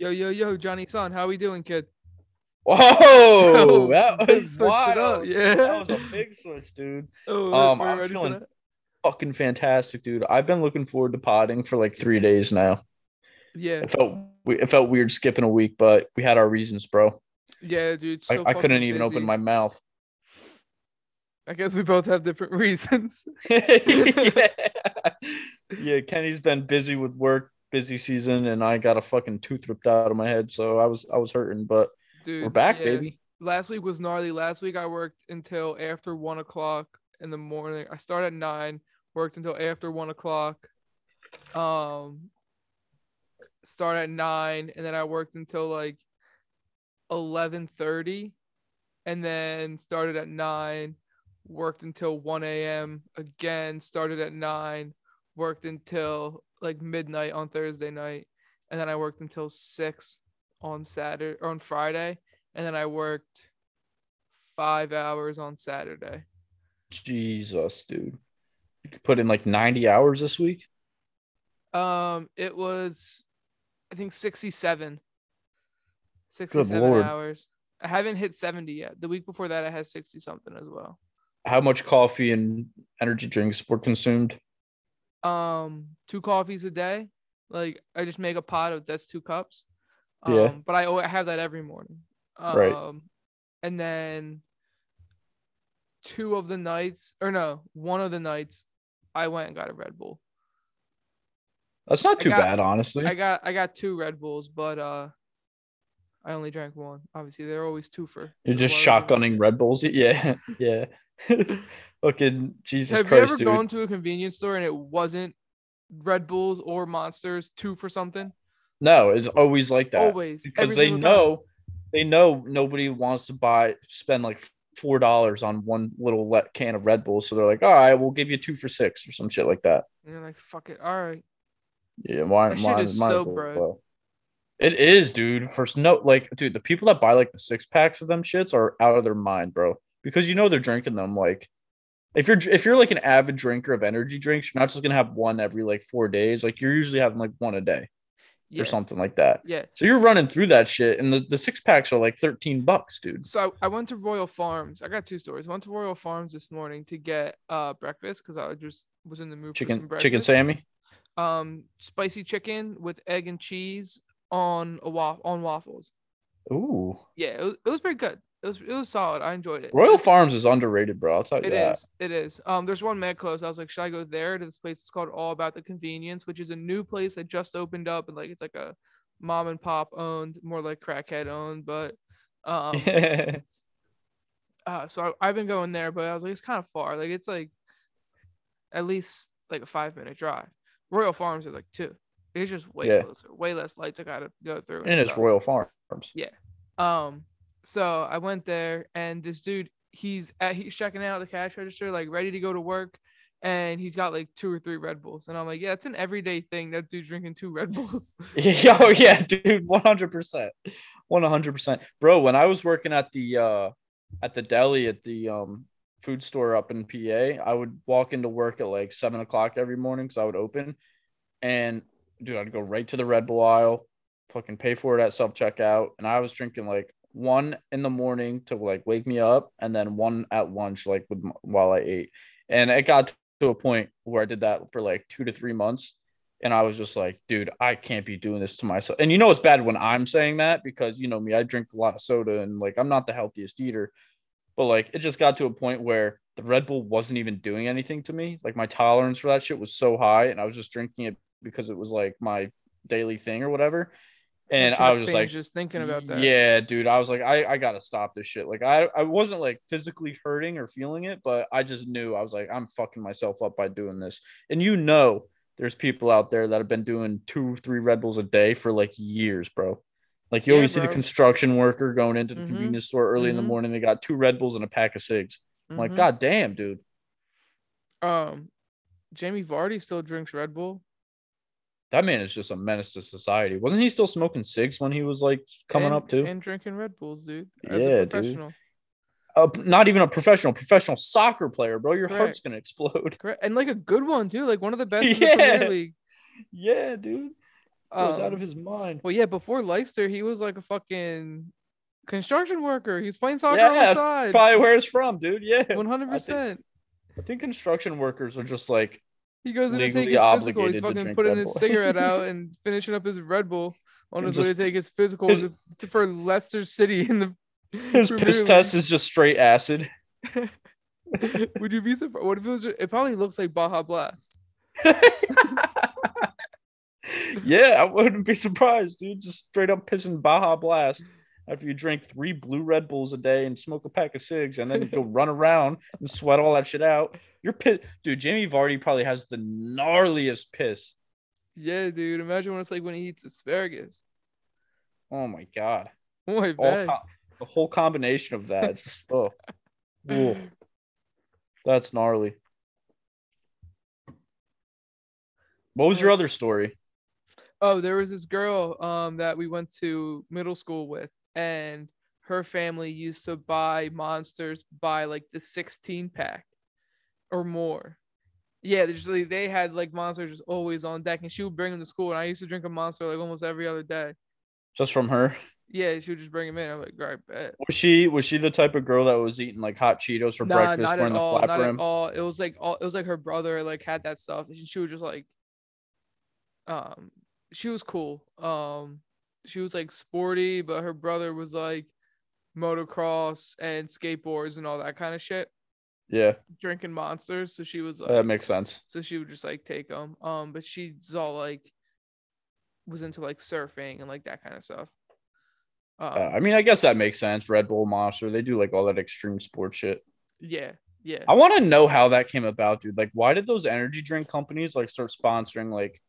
Yo, yo, yo, Johnny Son, how we doing, kid? Whoa, that was wild. yeah. that was a big switch, dude. Oh, Um, I'm feeling fucking fantastic, dude. I've been looking forward to potting for like three days now. Yeah, It felt it felt weird skipping a week, but we had our reasons, bro. yeah, dude. I, so I couldn't even busy. open my mouth. I guess we both have different reasons. yeah. yeah, Kenny's been busy with work, busy season, and I got a fucking tooth ripped out of my head, so I was I was hurting, but Dude, we're back, yeah. baby. Last week was gnarly. Last week I worked until after one o'clock in the morning. I started at nine, worked until after one o'clock. Um, start at nine, and then I worked until like eleven thirty, and then started at nine, worked until one a.m. Again, started at nine, worked until like midnight on Thursday night, and then I worked until six on Saturday or on Friday, and then I worked five hours on Saturday. Jesus, dude. You could put in like 90 hours this week. Um, it was, I think sixty-seven. Sixty-seven hours. I haven't hit seventy yet. The week before that, I had sixty something as well. How much coffee and energy drinks were consumed? Um, two coffees a day. Like I just make a pot of that's two cups. Um, Yeah. but I, I have that every morning. Um, Right. and then two of the nights, or no, one of the nights, I went and got a Red Bull. That's not too got- bad, honestly. I got I got two Red Bulls, but uh, I only drank one. Obviously, they're always two for. You're just shotgunning Red Bulls. Yeah, yeah. Fucking Jesus Have Christ, you ever dude. gone to a convenience store and it wasn't Red Bulls or Monsters, two for something? No, it's always like that. Always, because every they single time. know they know nobody wants to buy spend like four dollars on one little can of Red Bull. So they're like, all right, we'll give you two for six or some shit like that. And you're like, fuck it, all right. Yeah, why? That why- is so well. It is, dude. First note, like, dude, the people that buy like the six packs of them shits are out of their mind, bro. Because you know they're drinking them like. If you're if you're like an avid drinker of energy drinks, you're not just gonna have one every like four days. Like you're usually having like one a day Yeah, or something like that. yeah. So you're running through that shit, and the, the six packs are like 13 bucks, dude. So I, I went to Royal Farms. I got two stories. I went to Royal Farms this morning to get uh breakfast because I just was in the mood for some Chicken breakfast. chicken Sammy. Um, spicy chicken with egg and cheese on a wa- on waffles. Ooh, Yeah, it was, it was pretty good. It was it was solid. I enjoyed it. Royal Farms is underrated, bro. I'll tell you It that. is. It is. Um, there's one mad close. I was like, should I go there to this place? It's called All About the Convenience, which is a new place that just opened up, and like it's like a mom and pop owned, more like crackhead owned, but um, uh, so I, I've been going there, but I was like, it's kind of far. Like it's like at least like a five minute drive. Royal Farms is like two. It's just way Yeah. closer, way less lights I gotta go through. and it's. Royal Farms. Yeah. Um, so I went there, and this dude, he's at he's checking out the cash register, like ready to go to work, and he's got like two or three Red Bulls, and I'm like, yeah, it's an everyday thing. That dude's drinking two Red Bulls. Oh yeah, dude, one hundred percent, one hundred percent, bro. When I was working at the uh at the deli at the um food store up in PA, I would walk into work at like seven o'clock every morning because I would open, and dude, I'd go right to the Red Bull aisle, fucking pay for it at self checkout, and I was drinking like one in the morning to like wake me up, and then one at lunch like with while I ate, and it got to a point where I did that for like two to three months. And I was just like, dude, I can't be doing this to myself. And you know, it's bad when I'm saying that because you know me, I drink a lot of soda and like I'm not the healthiest eater. But like it just got to a point where the Red Bull wasn't even doing anything to me. Like my tolerance for that shit was so high, and I was just drinking it because it was like my daily thing or whatever. And I was just like, just thinking about that. yeah, dude. I was like, I, I gotta stop this shit. Like, I, I wasn't like physically hurting or feeling it, but I just knew I was like, I'm fucking myself up by doing this. And you know, there's people out there that have been doing two, three Red Bulls a day for like years, bro. Like you Yeah, always see the construction worker going into the Mhm. convenience store early in the Mhm. morning. They got two Red Bulls and a pack of cigs. I'm like, Mhm. God damn, dude. Um, Jamie Vardy still drinks Red Bull. That man is just a menace to society. Wasn't he still smoking cigs when he was like coming and- up too? and drinking Red Bulls, dude. As Yeah, a dude. professional. uh, not even a professional, professional soccer player, bro. Your Correct. heart's gonna explode. Correct. And like a good one too, like one of the best in the Yeah. Premier League. Yeah, dude. He was out Um, of his mind. Well, yeah, before Leicester, he was like a fucking construction worker. He's playing soccer Yeah, on the side. Probably where it's from, dude. Yeah. One hundred percent. I think construction workers are just like He goes in to take his physical. He's fucking putting his cigarette out and finishing up his Red Bull on his way to take his physical his- to- for Leicester City in the. his piss League. test is just straight acid. Would you be surprised? What if it was? It probably looks like Baja Blast. yeah, I wouldn't be surprised, dude. Just straight up pissing Baja Blast after you drink three blue Red Bulls a day and smoke a pack of cigs, and then you go run around and sweat all that shit out. You're pissed, dude. Jamie Vardy probably has the gnarliest piss. Yeah, dude. Imagine what it's like when he eats asparagus. Oh my god, Oh my all bad. the whole combination of that. Just, oh, Ooh, that's gnarly. What was your other story? Oh, there was this girl um that we went to middle school with, and her family used to buy monsters by like the 16 pack or more. Yeah, they just like, they had like monsters just always on deck, and she would bring them to school. And I used to drink a monster like almost every other day. Just from her? Yeah, she would just bring them in. I'm like, all right, bet. Was she was she the type of girl that was eating like hot Cheetos for Nah, breakfast, not wearing at the all. flat Not at all. It was like all. It was like her brother like had that stuff. and She was just like, um, she was cool. Um, she was like sporty, but her brother was like motocross and skateboards and all that kind of shit. Yeah, Drinking monsters, so she was like, that makes sense. so she would just like take them. Um, but she's all like, was into like surfing and like that kind of stuff. Um, Uh, I mean, I guess that makes sense. Red Bull Monster, they do like all that extreme sport shit. yeah, yeah. I want to know how that came about, dude. Like, why did those energy drink companies like start sponsoring like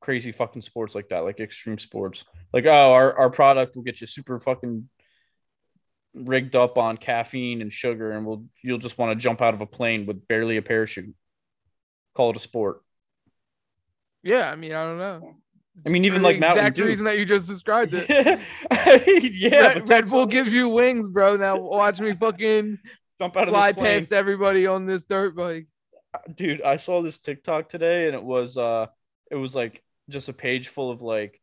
crazy fucking sports like that, like extreme sports? Like, oh, our, our product will get you super fucking rigged up on caffeine and sugar, and we'll you'll just want to jump out of a plane with barely a parachute. Call it a sport. Yeah, I mean, I don't know. I mean, even For the like Mountain exact Dew. that you just described it. yeah, yeah. Red, Red Bull gives you wings, bro. Now watch me fucking jump out of fly this plane. past everybody on this dirt bike. dude i saw this tiktok today and it was uh it was like just a page full of like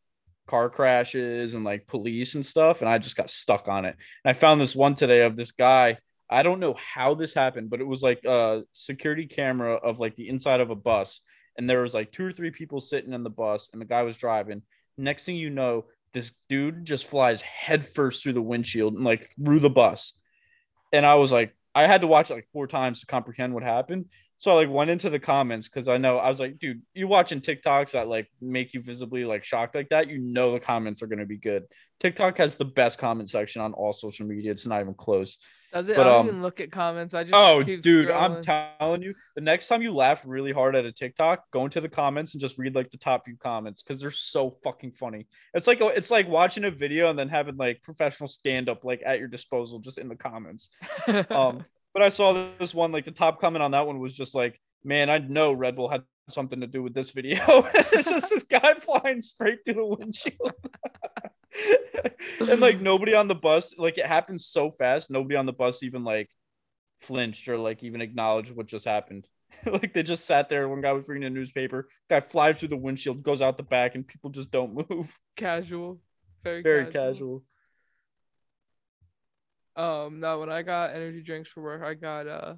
car crashes and like police and stuff and i just got stuck on it. And i found this one today of this guy. I don't know how this happened but it was like a security camera of like the inside of a bus and there was like two or three people sitting in the bus and the guy was driving. Next thing you know this dude just flies headfirst through the windshield and like through the bus. And i was like i had to watch it like four times to comprehend what happened so I like went into the comments because I know I was like, dude, you watching TikToks that like make you visibly like shocked like that, you know the comments are gonna be good. TikTok has the best comment section on all social media. It's not even close. Does it? But, I don't um, even look at comments. I just Oh, dude, I'm telling you, the next time you laugh really hard at a TikTok, go into the comments and just read like the top few comments because they're so fucking funny. It's like it's like watching a video and then having like professional stand up like at your disposal just in the comments. Um, but I saw this one, like the top comment on that one was just like, man, I know Red Bull had something to do with this video. it's just this guy flying straight through the windshield. and like nobody on the bus, like it happened so fast, nobody on the bus even like flinched or like even acknowledged what just happened. like they just sat there. One guy was reading a newspaper, guy flies through the windshield, goes out the back, and people just don't move. casual, very Very casual. casual. Um, no, when I got energy drinks for work, I got uh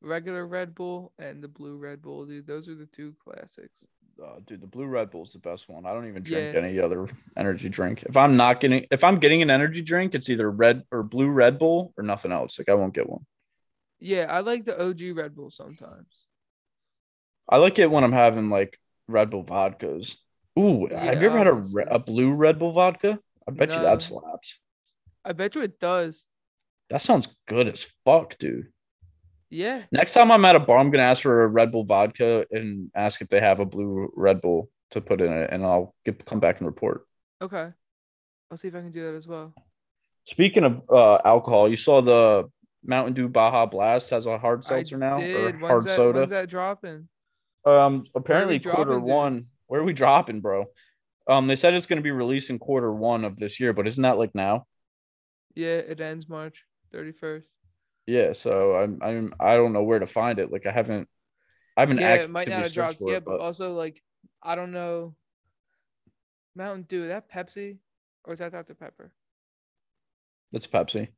regular Red Bull and the blue Red Bull, dude. Those are the two classics. Uh, dude, the blue Red Bull is the best one. I don't even drink Yeah. any other energy drink. If I'm not getting, if I'm getting an energy drink, it's either red or blue Red Bull or nothing else. Like I won't get one. Yeah, I like the OG Red Bull sometimes. I like it when I'm having like Red Bull vodkas. Ooh, have you Yeah, ever had a, a blue Red Bull vodka? I bet you that slaps. I bet you it does. That sounds good as fuck, dude. Yeah, Next time I'm at a bar, I'm gonna ask for a Red Bull vodka and ask if they have a blue Red Bull to put in it, and I'll get come back and report. okay. I'll see if I can do that as well. Speaking of uh, alcohol, you saw the Mountain Dew Baja Blast has a hard seltzer now or When's hard that, soda. When's that dropping? Um, apparently quarter dropping, dude? one. Where are we dropping, bro? Um, they said it's gonna be released in quarter one of this year, but isn't that like now? Yeah, it ends March 31st. Yeah, so I'm I'm I don't know where to find it. Like I haven't I haven't yeah, it might not have dropped yet, it, but also like I don't know. Mountain Dew, that Pepsi or is that Dr. Pepper? That's Pepsi.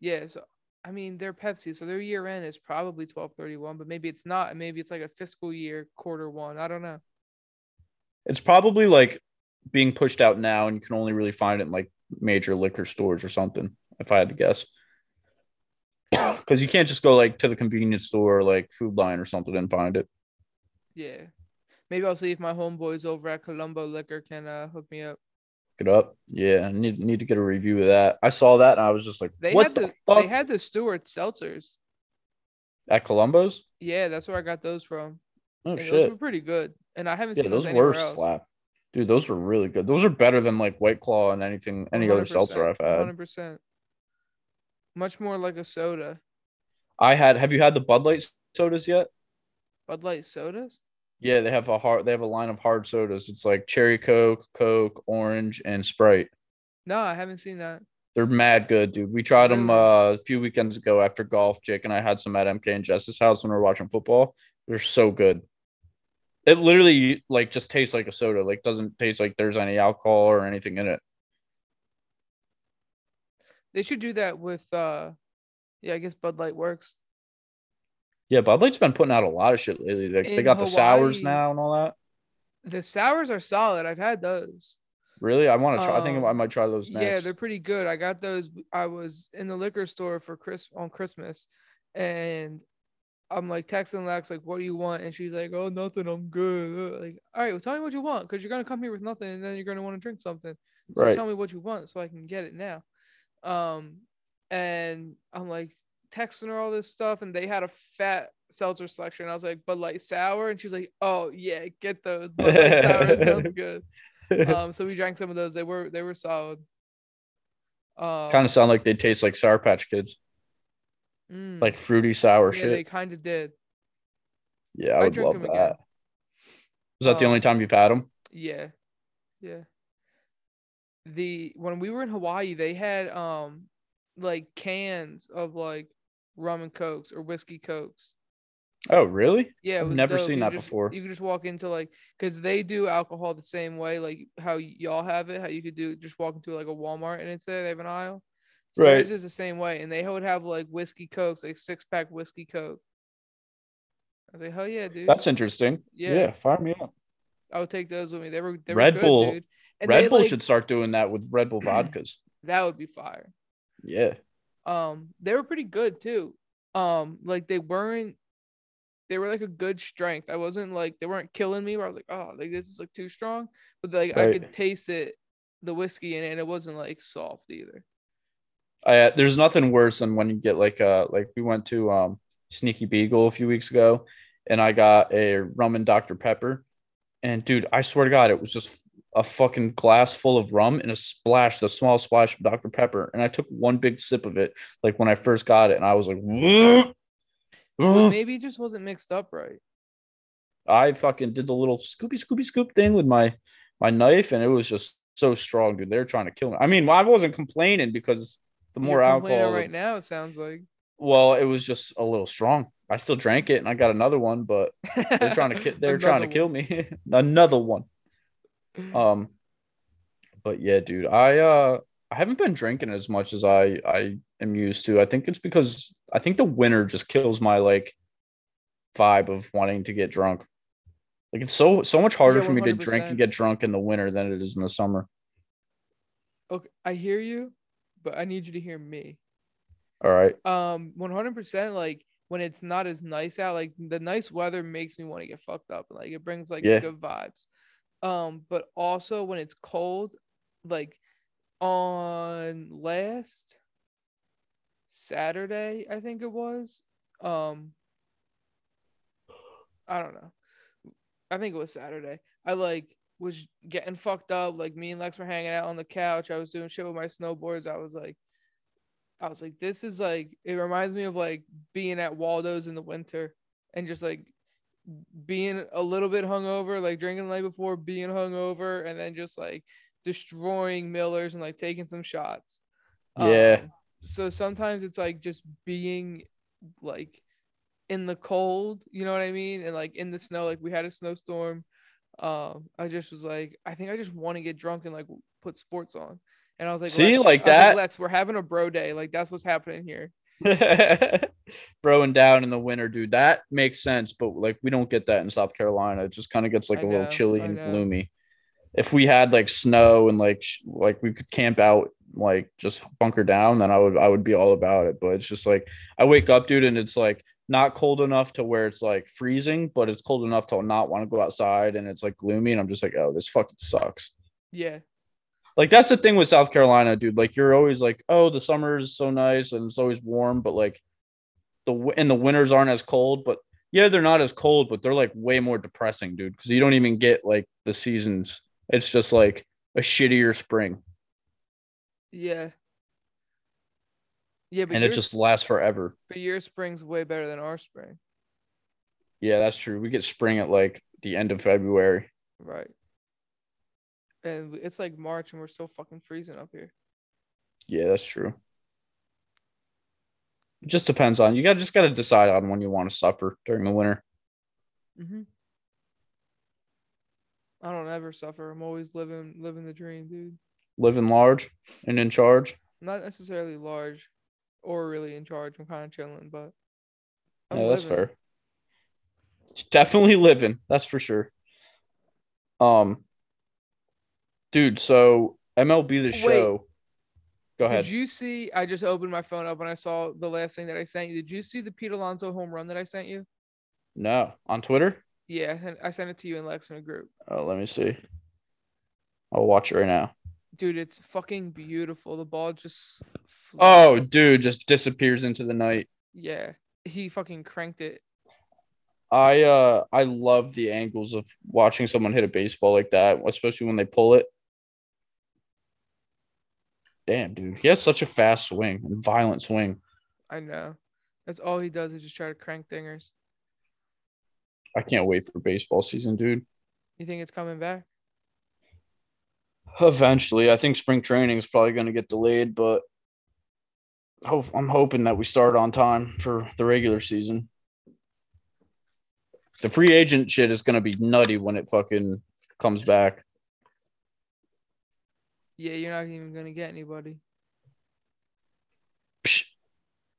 Yeah, so I mean they're Pepsi, so their year end is probably twelve thirty one, but maybe it's not, and maybe it's like a fiscal year quarter one. I don't know. It's probably like being pushed out now, and you can only really find it in like major liquor stores or something. If I had to guess, because you can't just go like to the convenience store or like Food Lion or something and find it. Yeah, maybe I'll see if my homeboys over at Colombo Liquor can uh, hook me up. It up, yeah. I need need to get a review of that. I saw that and I was just like, They what had the, the, fuck? they had the Stewart seltzers. at Columbo's? Yeah, that's where I got those from. Oh and those shit! were pretty good, and I haven't Yeah, seen those those, were else. slap. Dude, those were really good. Those are better than like White Claw and anything, any other seltzer I've had. Hundred percent. Much more like a soda. I had. Have you had the Bud Light sodas yet? Bud Light sodas. Yeah, they have a hard. They have a line of hard sodas. It's like cherry Coke, Coke, orange, and Sprite. No, I haven't seen that. They're mad good, dude. We tried them uh, a few weekends ago after golf. Jake and I had some at MK and Jess's house when we were watching football. They're so good. It literally like just tastes like a soda. Like doesn't taste like there's any alcohol or anything in it. They should do that with uh yeah, I guess Bud Light works. Yeah, Bud Light's been putting out a lot of shit lately. They, they got the sours now and all that. The sours are solid. I've had those. Really, I want to try. I think Um, I might try those next. Yeah, they're pretty good. I got those. I was in the liquor store for Chris on Christmas, and I'm like texting Lex like, "What do you want?" And she's like, "Oh, nothing. I'm good." Like, all right, well, tell me what you want, because you're gonna come here with nothing, and then you're gonna want to drink something. So right. tell me what you want so I can get it now. Um, and I'm like texting her all this stuff, and they had a fat seltzer selection. I was like, Bud Light sour, and she's like, Oh yeah, get those. Bud Light sour sounds good. Um, so we drank some of those. They were they were solid. Um, kind of sound like they taste like Sour Patch Kids, mm, like fruity sour yeah, shit. they kind of did. yeah, I I would love that. again. Was that the only Um, time you've had them? Yeah, yeah. The when we were in Hawaii, they had um like cans of like rum and cokes or whiskey cokes. Oh, really? Yeah, I've never dope. seen You that just- before. You could just walk into like, cause they do alcohol the same way, like how y'all have it. How you could do just walk into like a Walmart and it's there. They have an aisle. So Right. theirs is the same way, and they would have like whiskey cokes, like six pack whiskey coke. I was like, hell yeah, dude. That's interesting. Yeah. Yeah, fire me up. I would take those with me. They were they Red were good, Bull- dude. And Red they, Bull like- should start doing that with Red Bull vodkas. That would be fire. Yeah. um they were pretty good too um like they weren't they were like a good strength i wasn't like they weren't killing me where i was like oh like this is like too strong but like i could taste it the whiskey in it and it wasn't like soft either I, uh, there's nothing worse than when you get like uh like we went to um Sneaky Beagle a few weeks ago, and I got a rum and Dr Pepper, and dude, I swear to God, it was just a fucking glass full of rum and a splash, the small splash of Dr Pepper, and I took one big sip of it like when I first got it, and I was like, but maybe it just wasn't mixed up right I fucking did the little scoopy scoopy scoop thing with my my knife, and it was just so strong, dude. They're trying to kill me. I mean, I wasn't complaining because the more You're alcohol, right now it sounds like Well, it was just a little strong. I still drank it and I got another one, but they're trying to ki- they're trying to kill me. another one. Um but yeah, dude, I uh I haven't been drinking as much as I I am used to. I think it's because I think the winter just kills my like vibe of wanting to get drunk. Like it's so so much harder Yeah, for me to drink and get drunk in the winter than it is in the summer. okay i hear you but i need you to hear me All right. um 100% like when it's not as nice out like the nice weather makes me want to get fucked up like it brings like Yeah. good vibes um but also when it's cold like on last saturday i think it was um i don't know. I think it was saturday. I like was getting fucked up. Like me and lex were hanging out on the couch. I was doing shit with my snowboards. I was like I was like, this is like, it reminds me of like being at Waldo's in the winter and just like being a little bit hungover, like drinking the night before, being hungover, and then just like destroying Millers and like taking some shots. Yeah. Um, so sometimes it's like just being like in the cold, you know what I mean? And like in the snow, like we had a snowstorm Um, I just was like, I think I just want to get drunk and like put sports on. And I was like, See, Lex- like that? Lex, we're having a bro day. Like that's what's happening here. Broing down in the winter, dude. That makes sense, but like we don't get that in South Carolina. It just kind of gets like I a little chilly I and know. gloomy. If we had like snow and like sh- like we could camp out, like just bunker down, then I would I would be all about it. But it's just like I wake up, dude, and it's like not cold enough to where it's like freezing, but it's cold enough to not want to go outside, and it's like gloomy, and I'm just like, oh, this fucking sucks. Yeah. Like that's the thing with South Carolina, dude. Like you're always like, oh, the summer is so nice and it's always warm, but like the and the winters aren't as cold. But yeah, they're not as cold, but they're like way more depressing, dude. Because you don't even get like the seasons. It's just like a shittier spring, Yeah. Yeah, but and it just lasts forever. but your spring's way better than our spring. Yeah, that's true. We get spring at like the end of February. Right. And it's like March and we're still fucking freezing up here. Yeah, that's true. It just depends on you. Got just got to decide on when you want to suffer during the winter. Mm-hmm. I don't ever suffer. I'm always living living the dream, dude. Living large and in charge. Not necessarily large or really in charge. I'm kind of chilling, but I'm yeah, that's living. fair. Definitely living, that's for sure. Um, dude, so MLB the Wait. show. Go ahead. Did you see? I just opened my phone up and I saw the last thing that I sent you. Did you see the Pete Alonso home run that I sent you? no, on Twitter. Yeah, I sent it to you in Lex in a group. Oh, let me see. I'll watch it right now. Dude, it's fucking beautiful. The ball just. Oh, dude, just disappears into the night. Yeah, he fucking cranked it. I uh I love the angles of watching someone hit a baseball like that, especially when they pull it. Damn, dude, he has such a fast swing and violent swing. I know. That's all he does is just try to crank dingers. I can't wait for baseball season, dude. You think it's coming back? Eventually, I think spring training is probably going to get delayed, but I'm hoping that we start on time for the regular season. The free agent shit is going to be nutty when it fucking comes back. Yeah, you're not even gonna get anybody. Psh.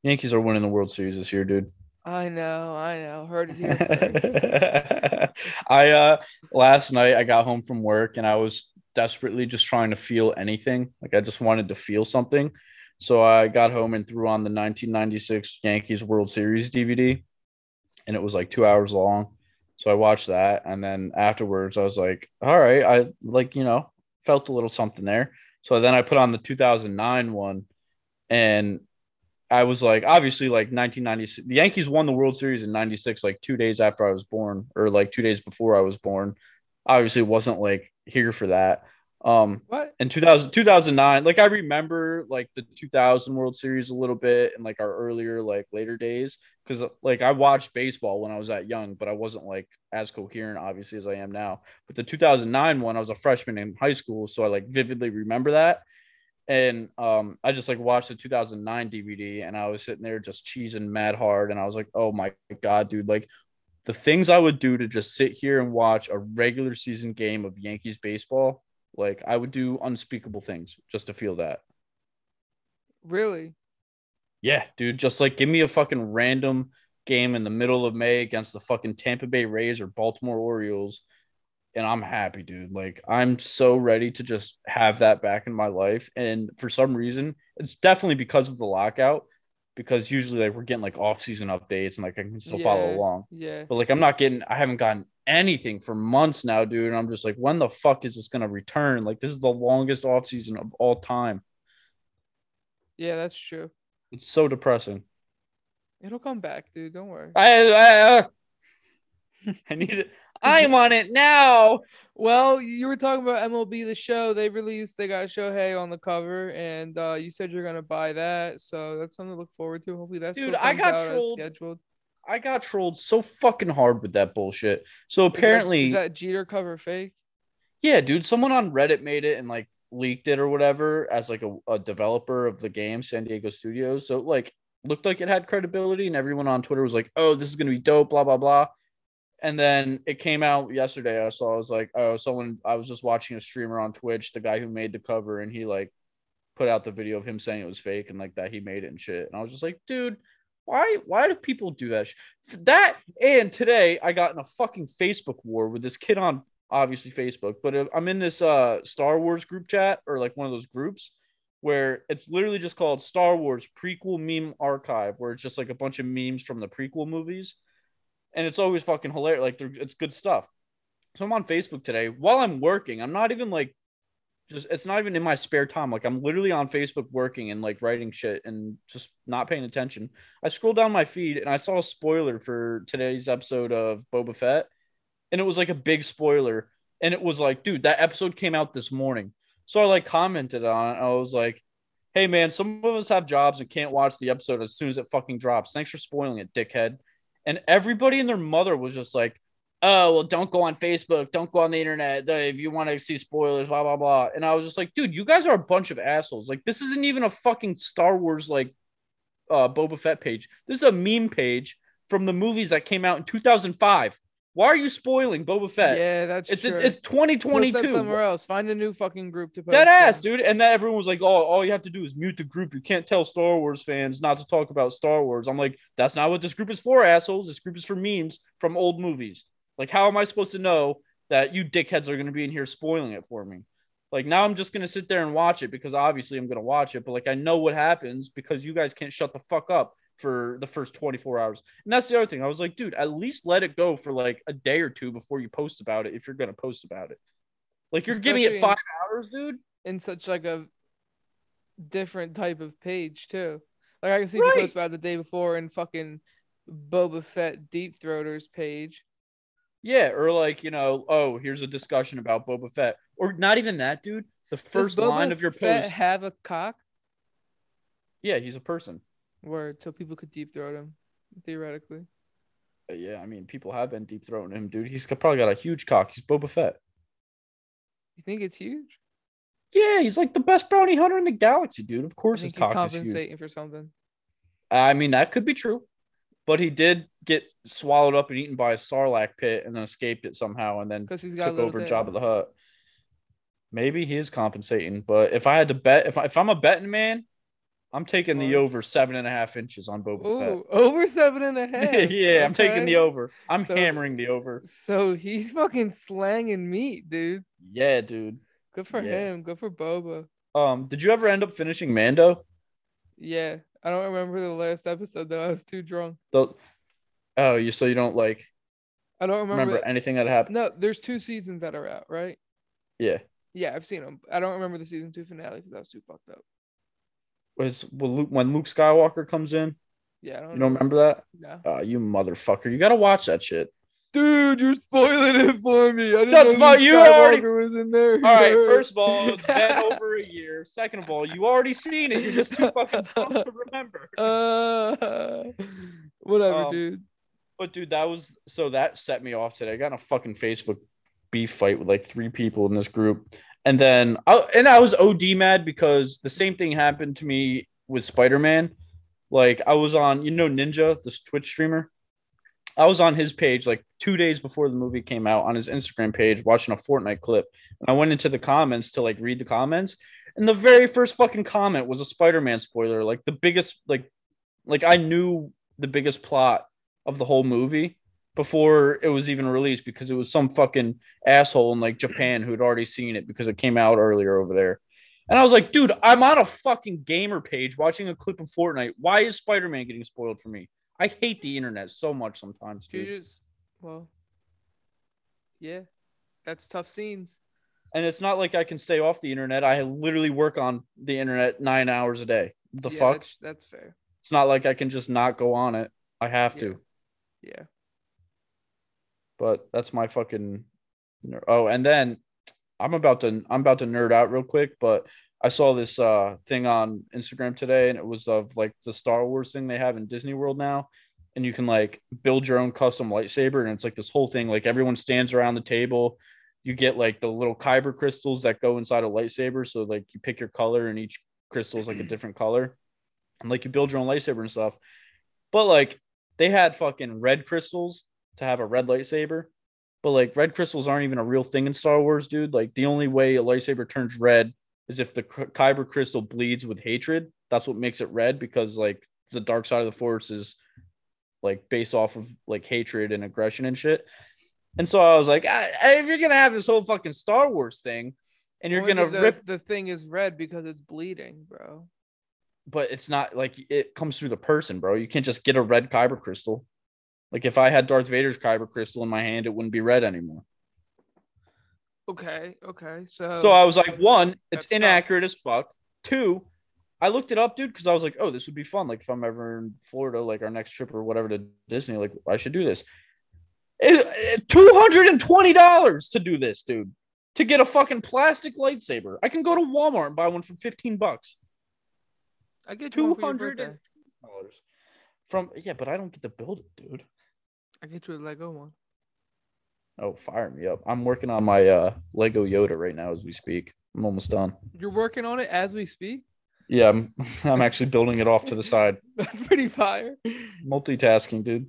Yankees are winning the World Series this year, dude. I know, I know. Heard it here. I uh last night I got home from work and I was desperately just trying to feel anything. Like I just wanted to feel something. So I got home and threw on the 1996 Yankees World Series DVD and it was like 2 hours long. So I watched that and then afterwards I was like, all right, I like, you know, felt a little something there. So then I put on the 2009 one and I was like, obviously, like 1996, the Yankees won the World Series in 96, like two days after I was born, or like two days before I was born. Obviously, wasn't like here for that. Um, What? in 2000, 2009, like I remember like the 2000 World Series a little bit and like our earlier, like later days, because like I watched baseball when I was that young, but I wasn't like as coherent, obviously, as I am now. But the 2009 one, I was a freshman in high school, so I like vividly remember that and um I just like watched the 2009 DVD and I was sitting there just cheesing mad hard and I was like, "Oh my god, dude, like the things I would do to just sit here and watch a regular season game of Yankees baseball, like I would do unspeakable things just to feel that." Really? Yeah, dude, just like give me a fucking random game in the middle of May against the fucking Tampa Bay Rays or Baltimore Orioles and I'm happy, dude. Like I'm so ready to just have that back in my life. And for some reason, it's definitely because of the lockout. Because usually, like we're getting like off-season updates, and like I can still follow along. Yeah. But like I'm not getting, I haven't gotten anything for months now, dude. And I'm just like, when the fuck is this gonna return? Like this is the longest off-season of all time. Yeah, that's true. It's so depressing. It'll come back, dude. Don't worry. I, I, uh, I need it. I want it now. Well, you were talking about MLB the show. They released they got Shohei on the cover, and uh, you said you're gonna buy that, so that's something to look forward to. Hopefully that's Dude, I got trolled. scheduled. I got trolled so fucking hard with that bullshit. So apparently, is that Jeter cover fake? Yeah, dude. Someone on Reddit made it and like leaked it or whatever as like a, a developer of the game, San Diego Studios. So like looked like it had credibility, and everyone on Twitter was like, "Oh, this is gonna be dope," blah blah blah. And then it came out yesterday. I saw I was like, oh, someone I was just watching a streamer on Twitch, the guy who made the cover, and he like put out the video of him saying it was fake and like that he made it and shit. And I was just like, dude, why why do people do that? That and today I got in a fucking Facebook war with this kid on obviously Facebook, but I'm in this uh Star Wars group chat or like one of those groups where it's literally just called Star Wars prequel meme archive, where it's just like a bunch of memes from the prequel movies, and it's always fucking hilarious. Like it's good stuff. So I'm on Facebook today while I'm working. I'm not even like just it's not even in my spare time. Like I'm literally on Facebook working and like writing shit and just not paying attention. I scrolled down my feed and I saw a spoiler for today's episode of Boba Fett, and it was like a big spoiler. And it was like, dude, that episode came out this morning. So I like commented on it. I was like, hey man, some of us have jobs and can't watch the episode as soon as it fucking drops. Thanks for spoiling it, dickhead. And everybody and their mother was just like, oh well don't go on facebook don't go on the internet if you want to see spoilers blah blah blah and i was just like dude you guys are a bunch of assholes like this isn't even a fucking star wars like uh boba fett page this is a meme page from the movies that came out in 2005 why are you spoiling Boba Fett? Yeah, that's it's true. it's 2022. somewhere else. Find a new fucking group to post. That ass, dude. And then everyone was like, "Oh, all you have to do is mute the group. You can't tell Star Wars fans not to talk about Star Wars." I'm like, "That's not what this group is for, assholes. This group is for memes from old movies." Like, how am I supposed to know that you dickheads are going to be in here spoiling it for me? Like, now I'm just going to sit there and watch it because obviously I'm going to watch it, but like, I know what happens because you guys can't shut the fuck up for the first 24 hours. And that's the other thing. I was like, dude, at least let it go for like a day or two before you post about it if you're going to post about it. Like, you're Especially giving it five hours, dude. In such like a different type of page, too. Like, I can see right. you post about the day before in fucking Boba Fett Deep Throaters page. Yeah, or like you know, oh, here's a discussion about Boba Fett, or not even that, dude. The first line of your Fett post have a cock. Yeah, he's a person. Word, so people could deep throat him, theoretically. Uh, yeah, I mean, people have been deep throating him, dude. He's probably got a huge cock. He's Boba Fett. You think it's huge? Yeah, he's like the best bounty hunter in the galaxy, dude. Of course, his cock is huge. Compensating for something. I mean, that could be true but he did get swallowed up and eaten by a sarlacc pit and then escaped it somehow and then he's got took over Jabba the Hutt. Maybe he is compensating, but if I had to bet, if, I, if I'm a betting man, I'm taking the over seven and a half inches on Boba Ooh, Fett. Over seven and a half. yeah, okay. I'm taking the over. I'm so, hammering the over. So he's fucking slanging meat, dude. Yeah, dude. Good for yeah. him. Good for Boba. Um, did you ever end up finishing Mando? Yeah. I don't remember the last episode though. I was too drunk. The, oh, you so you don't like? I don't remember, remember anything that happened. No, there's two seasons that are out, right? Yeah. Yeah, I've seen them. I don't remember the season two finale because I was too fucked up. Was when Luke Skywalker comes in? Yeah, don't you don't remember that? No. Oh, you motherfucker! You gotta watch that shit. Dude, you're spoiling it for me. I didn't know you already was in there. All right, first of all, it's been over a year. Second of all, you already seen it. You're just too fucking dumb to remember. Uh, whatever, um, dude. But dude, that was so that set me off today. I got in a fucking Facebook beef fight with like three people in this group, and then I and I was OD mad because the same thing happened to me with Spider Man. Like I was on, you know, Ninja, this Twitch streamer. I was on his page like two days before the movie came out on his Instagram page watching a Fortnite clip. And I went into the comments to like read the comments. And the very first fucking comment was a Spider-Man spoiler. Like the biggest, like, like I knew the biggest plot of the whole movie before it was even released because it was some fucking asshole in like Japan who had already seen it because it came out earlier over there. And I was like, dude, I'm on a fucking gamer page watching a clip of Fortnite. Why is Spider-Man getting spoiled for me? I hate the internet so much sometimes, dude. Just, well, yeah, that's tough scenes. And it's not like I can stay off the internet. I literally work on the internet nine hours a day. The yeah, fuck? That's, that's, fair. It's not like I can just not go on it. I have yeah. to. Yeah. But that's my fucking. Oh, and then I'm about to I'm about to nerd out real quick, but I saw this uh, thing on Instagram today, and it was of like the Star Wars thing they have in Disney World now, and you can like build your own custom lightsaber, and it's like this whole thing. Like everyone stands around the table, you get like the little kyber crystals that go inside a lightsaber, so like you pick your color, and each crystal is like a different color, and like you build your own lightsaber and stuff. But like they had fucking red crystals to have a red lightsaber. But like red crystals aren't even a real thing in Star Wars, dude. Like the only way a lightsaber turns red is if the kyber crystal bleeds with hatred. That's what makes it red because like the dark side of the force is like based off of like hatred and aggression and shit. And so I was like, ah, I, I, if you're gonna have this whole fucking Star Wars thing, and you're gonna the, rip the thing is red because it's bleeding, bro. But it's not like it comes through the person, bro. You can't just get a red kyber crystal. Like if I had Darth Vader's kyber crystal in my hand, it wouldn't be red anymore. Okay, okay. So So I was like, one, it's inaccurate as fuck. Two, I looked it up, dude, because I was like, oh, this would be fun. Like if I'm ever in Florida, like our next trip or whatever to Disney, like I should do this. Two hundred and twenty dollars to do this, dude. To get a fucking plastic lightsaber, I can go to Walmart and buy one for fifteen bucks. I get two hundred dollars from yeah, but I don't get to build it, dude. I get you a Lego one. Oh, fire me up! I'm working on my uh Lego Yoda right now as we speak. I'm almost done. You're working on it as we speak. Yeah, I'm. I'm actually building it off to the side. That's pretty fire. Multitasking, dude.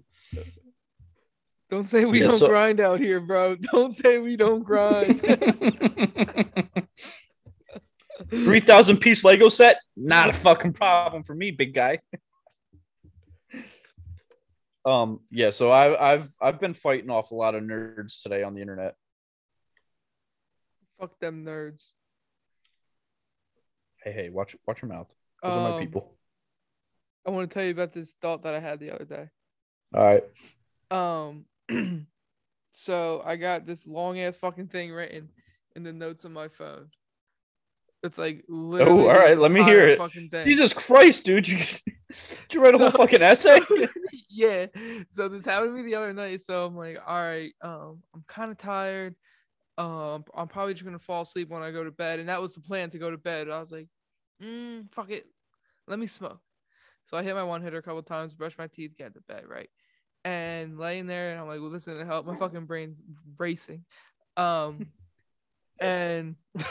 Don't say we yeah, don't so... grind out here, bro. Don't say we don't grind. Three thousand piece Lego set, not a fucking problem for me, big guy. Um, yeah. So I, I've I've been fighting off a lot of nerds today on the internet. Fuck them nerds. Hey, hey, watch watch your mouth. Those um, are my um, people. I want to tell you about this thought that I had the other day. All right. Um, so I got this long ass fucking thing written in the notes on my phone. It's like oh, all right. Let me hear it. Jesus Christ, dude! You, did you write a whole fucking essay? yeah. So this happened to me the other night. So I'm like, all right, um, I'm kind of tired. Um, I'm probably just gonna fall asleep when I go to bed, and that was the plan to go to bed. I was like, mm, fuck it, let me smoke. So I hit my one hitter a couple times, brush my teeth, get to bed, right? and laying there and I'm like, well, this listen to help. My fucking brain's racing. Um, and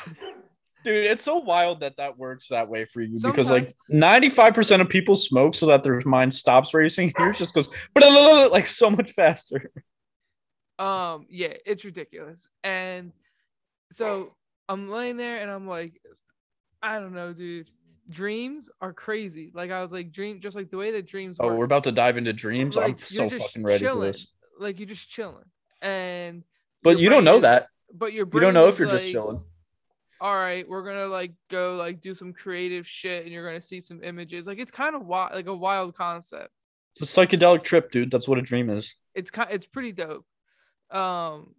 dude, it's so wild that that works that way for you Sometimes. because like 95% of people smoke so that their mind stops racing. Yours just goes but like so much faster. Um, yeah, it's ridiculous. And so I'm laying there and I'm like, I don't know, dude dreams are crazy. Like I was like dream, just like the way that dreams. Are. Oh, work. we're about to dive into dreams. Like, I'm so fucking ready chilling. for this. Like you're just chilling, and but you don't know is, that. But your you don't know if you're like, just chilling. All right, we're gonna like go like do some creative shit, and you're gonna see some images. Like it's kind of wild, like a wild concept. It's a psychedelic trip, dude. That's what a dream is. It's kind, it's pretty dope. Um,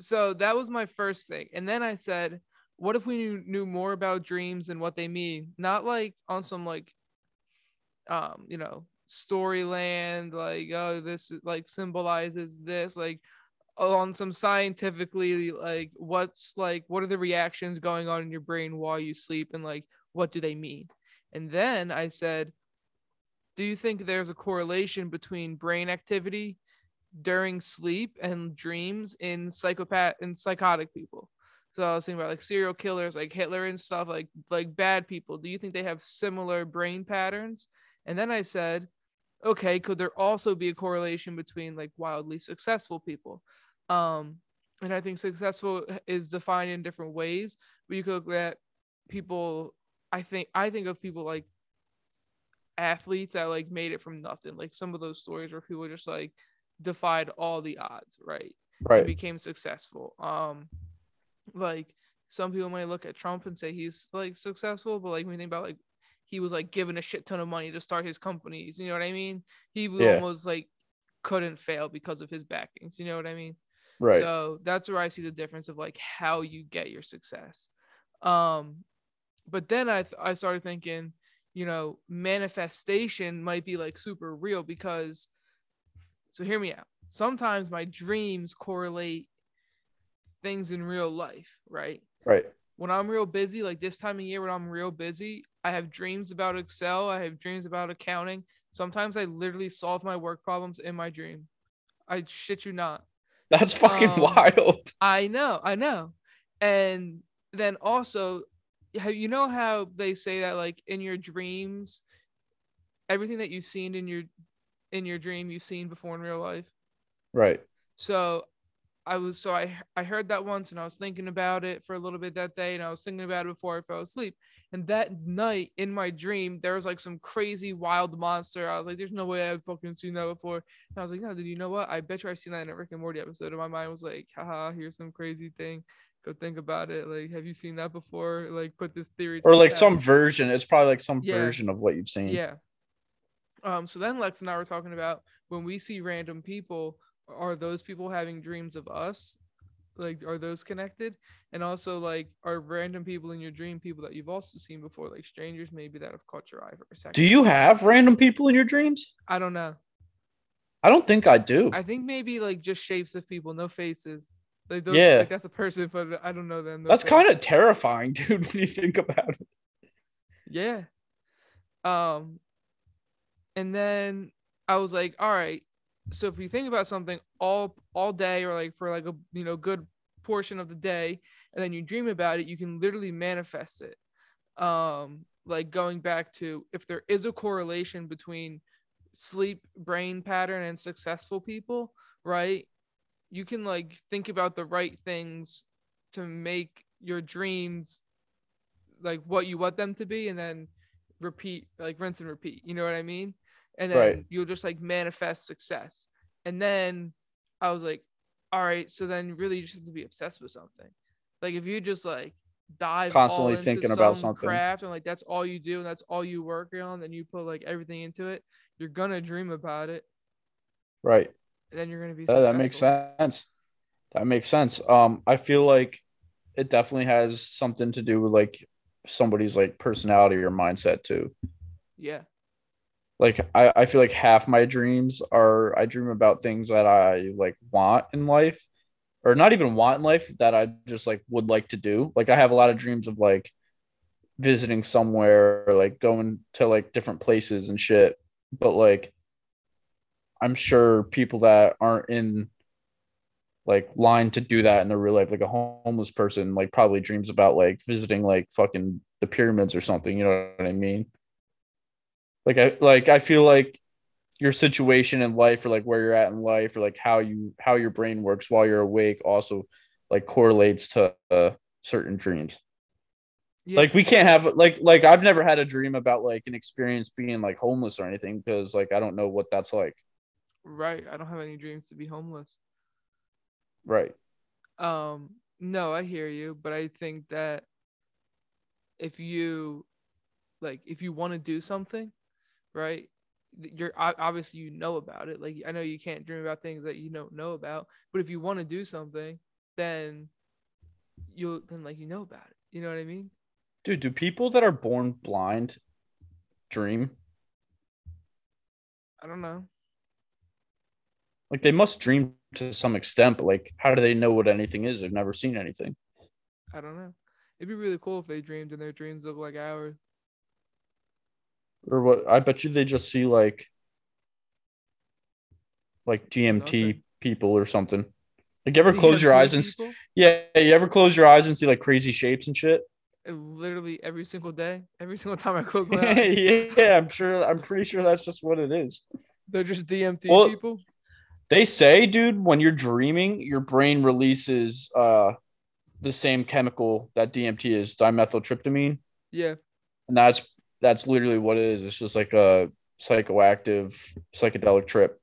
so that was my first thing, and then I said, what if we knew, knew more about dreams and what they mean not like on some like um you know storyland like oh this is like symbolizes this like on some scientifically like what's like what are the reactions going on in your brain while you sleep and like what do they mean and then i said do you think there's a correlation between brain activity during sleep and dreams in psychopath and psychotic people so I was thinking about like serial killers, like Hitler and stuff, like like bad people. Do you think they have similar brain patterns? And then I said, okay, could there also be a correlation between like wildly successful people? Um, and I think successful is defined in different ways. But you could look at people. I think I think of people like athletes that like made it from nothing. Like some of those stories where people just like defied all the odds, right? Right. And became successful. Um like some people might look at Trump and say he's like successful, but like when you think about like he was like given a shit ton of money to start his companies, you know what I mean? He yeah. almost like couldn't fail because of his backings, you know what I mean? Right. So that's where I see the difference of like how you get your success. Um, but then I th- I started thinking, you know, manifestation might be like super real because. So hear me out. Sometimes my dreams correlate things in real life, right? Right. When I'm real busy, like this time of year when I'm real busy, I have dreams about Excel, I have dreams about accounting. Sometimes I literally solve my work problems in my dream. I shit you not. That's fucking um, wild. I know, I know. And then also, you know how they say that like in your dreams, everything that you've seen in your in your dream you've seen before in real life. Right. So I was so I I heard that once and I was thinking about it for a little bit that day and I was thinking about it before I fell asleep. And that night in my dream, there was like some crazy wild monster. I was like, there's no way I've fucking seen that before. And I was like, no, did you know what? I bet you I've seen that in a Rick and Morty episode. And my mind was like, haha, here's some crazy thing. Go think about it. Like, have you seen that before? Like, put this theory. Or like some version. It's probably like some Yeah. version of what you've seen. Yeah. Um. So then Lex and I were talking about when we see random people, are those people having dreams of us? Like, are those connected? And also, like, are random people in your dream people that you've also seen before, like strangers maybe that have caught your eye for a second? Do you have random people in your dreams? I don't know. I don't think I do. I think maybe like just shapes of people, no faces. Like those, Yeah. like that's a person, but I don't know them. That's kind of terrifying, dude, when you think about it. Yeah. Um and then I was like, all right, so if you think about something all all day or like for like a you know good portion of the day and then you dream about it, you can literally manifest it. Um like going back to if there is a correlation between sleep brain pattern and successful people, right? You can like think about the right things to make your dreams like what you want them to be and then repeat like rinse and repeat you know what i mean and then Right. you'll just like manifest success and then i was like all right so then really you just have to be obsessed with something like if you just like dive Constantly thinking about something. craft and like that's all you do and that's all you work on and you put like everything into it you're gonna dream about it Right. and then you're gonna be That, that makes sense. That makes sense. Um, I feel like it definitely has something to do with like somebody's like personality or mindset too. yeah Like I, I feel like half my dreams are I dream about things that I like want in life, or not even want in life that I just like would like to do. Like I have a lot of dreams of like visiting somewhere or like going to like different places and shit. But like I'm sure people that aren't in like line to do that in their real life, like a homeless person, like probably dreams about like visiting like fucking the pyramids or something. You know what I mean? Like I like I feel like your situation in life or like where you're at in life or like how you how your brain works while you're awake also like correlates to uh, certain dreams. Yeah. Like we can't have like like i've never had a dream about like an experience being like homeless or anything because like i don't know what that's like. Right. I don't have any dreams to be homeless. Right. Um, no, I hear you, but I think that if you like if you want to do something, right? You're obviously you know about it. Like I know you can't dream about things that you don't know about, but if you want to do something, then you'll then like you know about it. You know what I mean? dude do people that are born blind dream I don't know. like they must dream to some extent but like how do they know what anything is they've never seen anything I don't know. It'd be really cool if they dreamed and their dreams look like ours. Or what i bet you they just see like like dmt people or something. Like you ever close your eyes and people, yeah you ever close your eyes and see like crazy shapes and shit? Uh, literally every single day, every single time I close my eyes, yeah i'm sure i'm pretty sure that's just what it is. They're just DMT Well, people. They say, dude, when you're dreaming, your brain releases uh the same chemical that DMT is, dimethyltryptamine, Yeah. and that's that's literally what it is. It's just like a psychoactive psychedelic trip.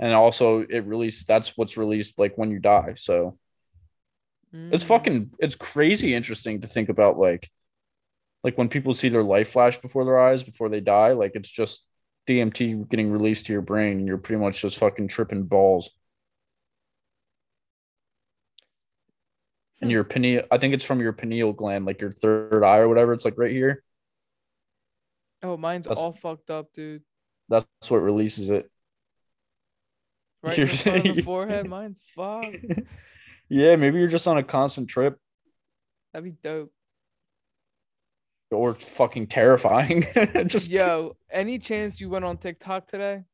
And also it released that's what's released like when you die. So it's Mm. fucking it's crazy interesting to think about like like when people see their life flash before their eyes before they die, like it's just DMT getting released to your brain and you're pretty much just fucking tripping balls. And your pineal, I think it's from your pineal gland, like your third eye or whatever. It's like right here. Oh, mine's That's- all fucked up, dude. That's what releases it. Right in the You're front of the saying- forehead. Mine's fucked. yeah, maybe you're just on a constant trip That'd be dope. or fucking terrifying. just Yo, any chance you went on TikTok today?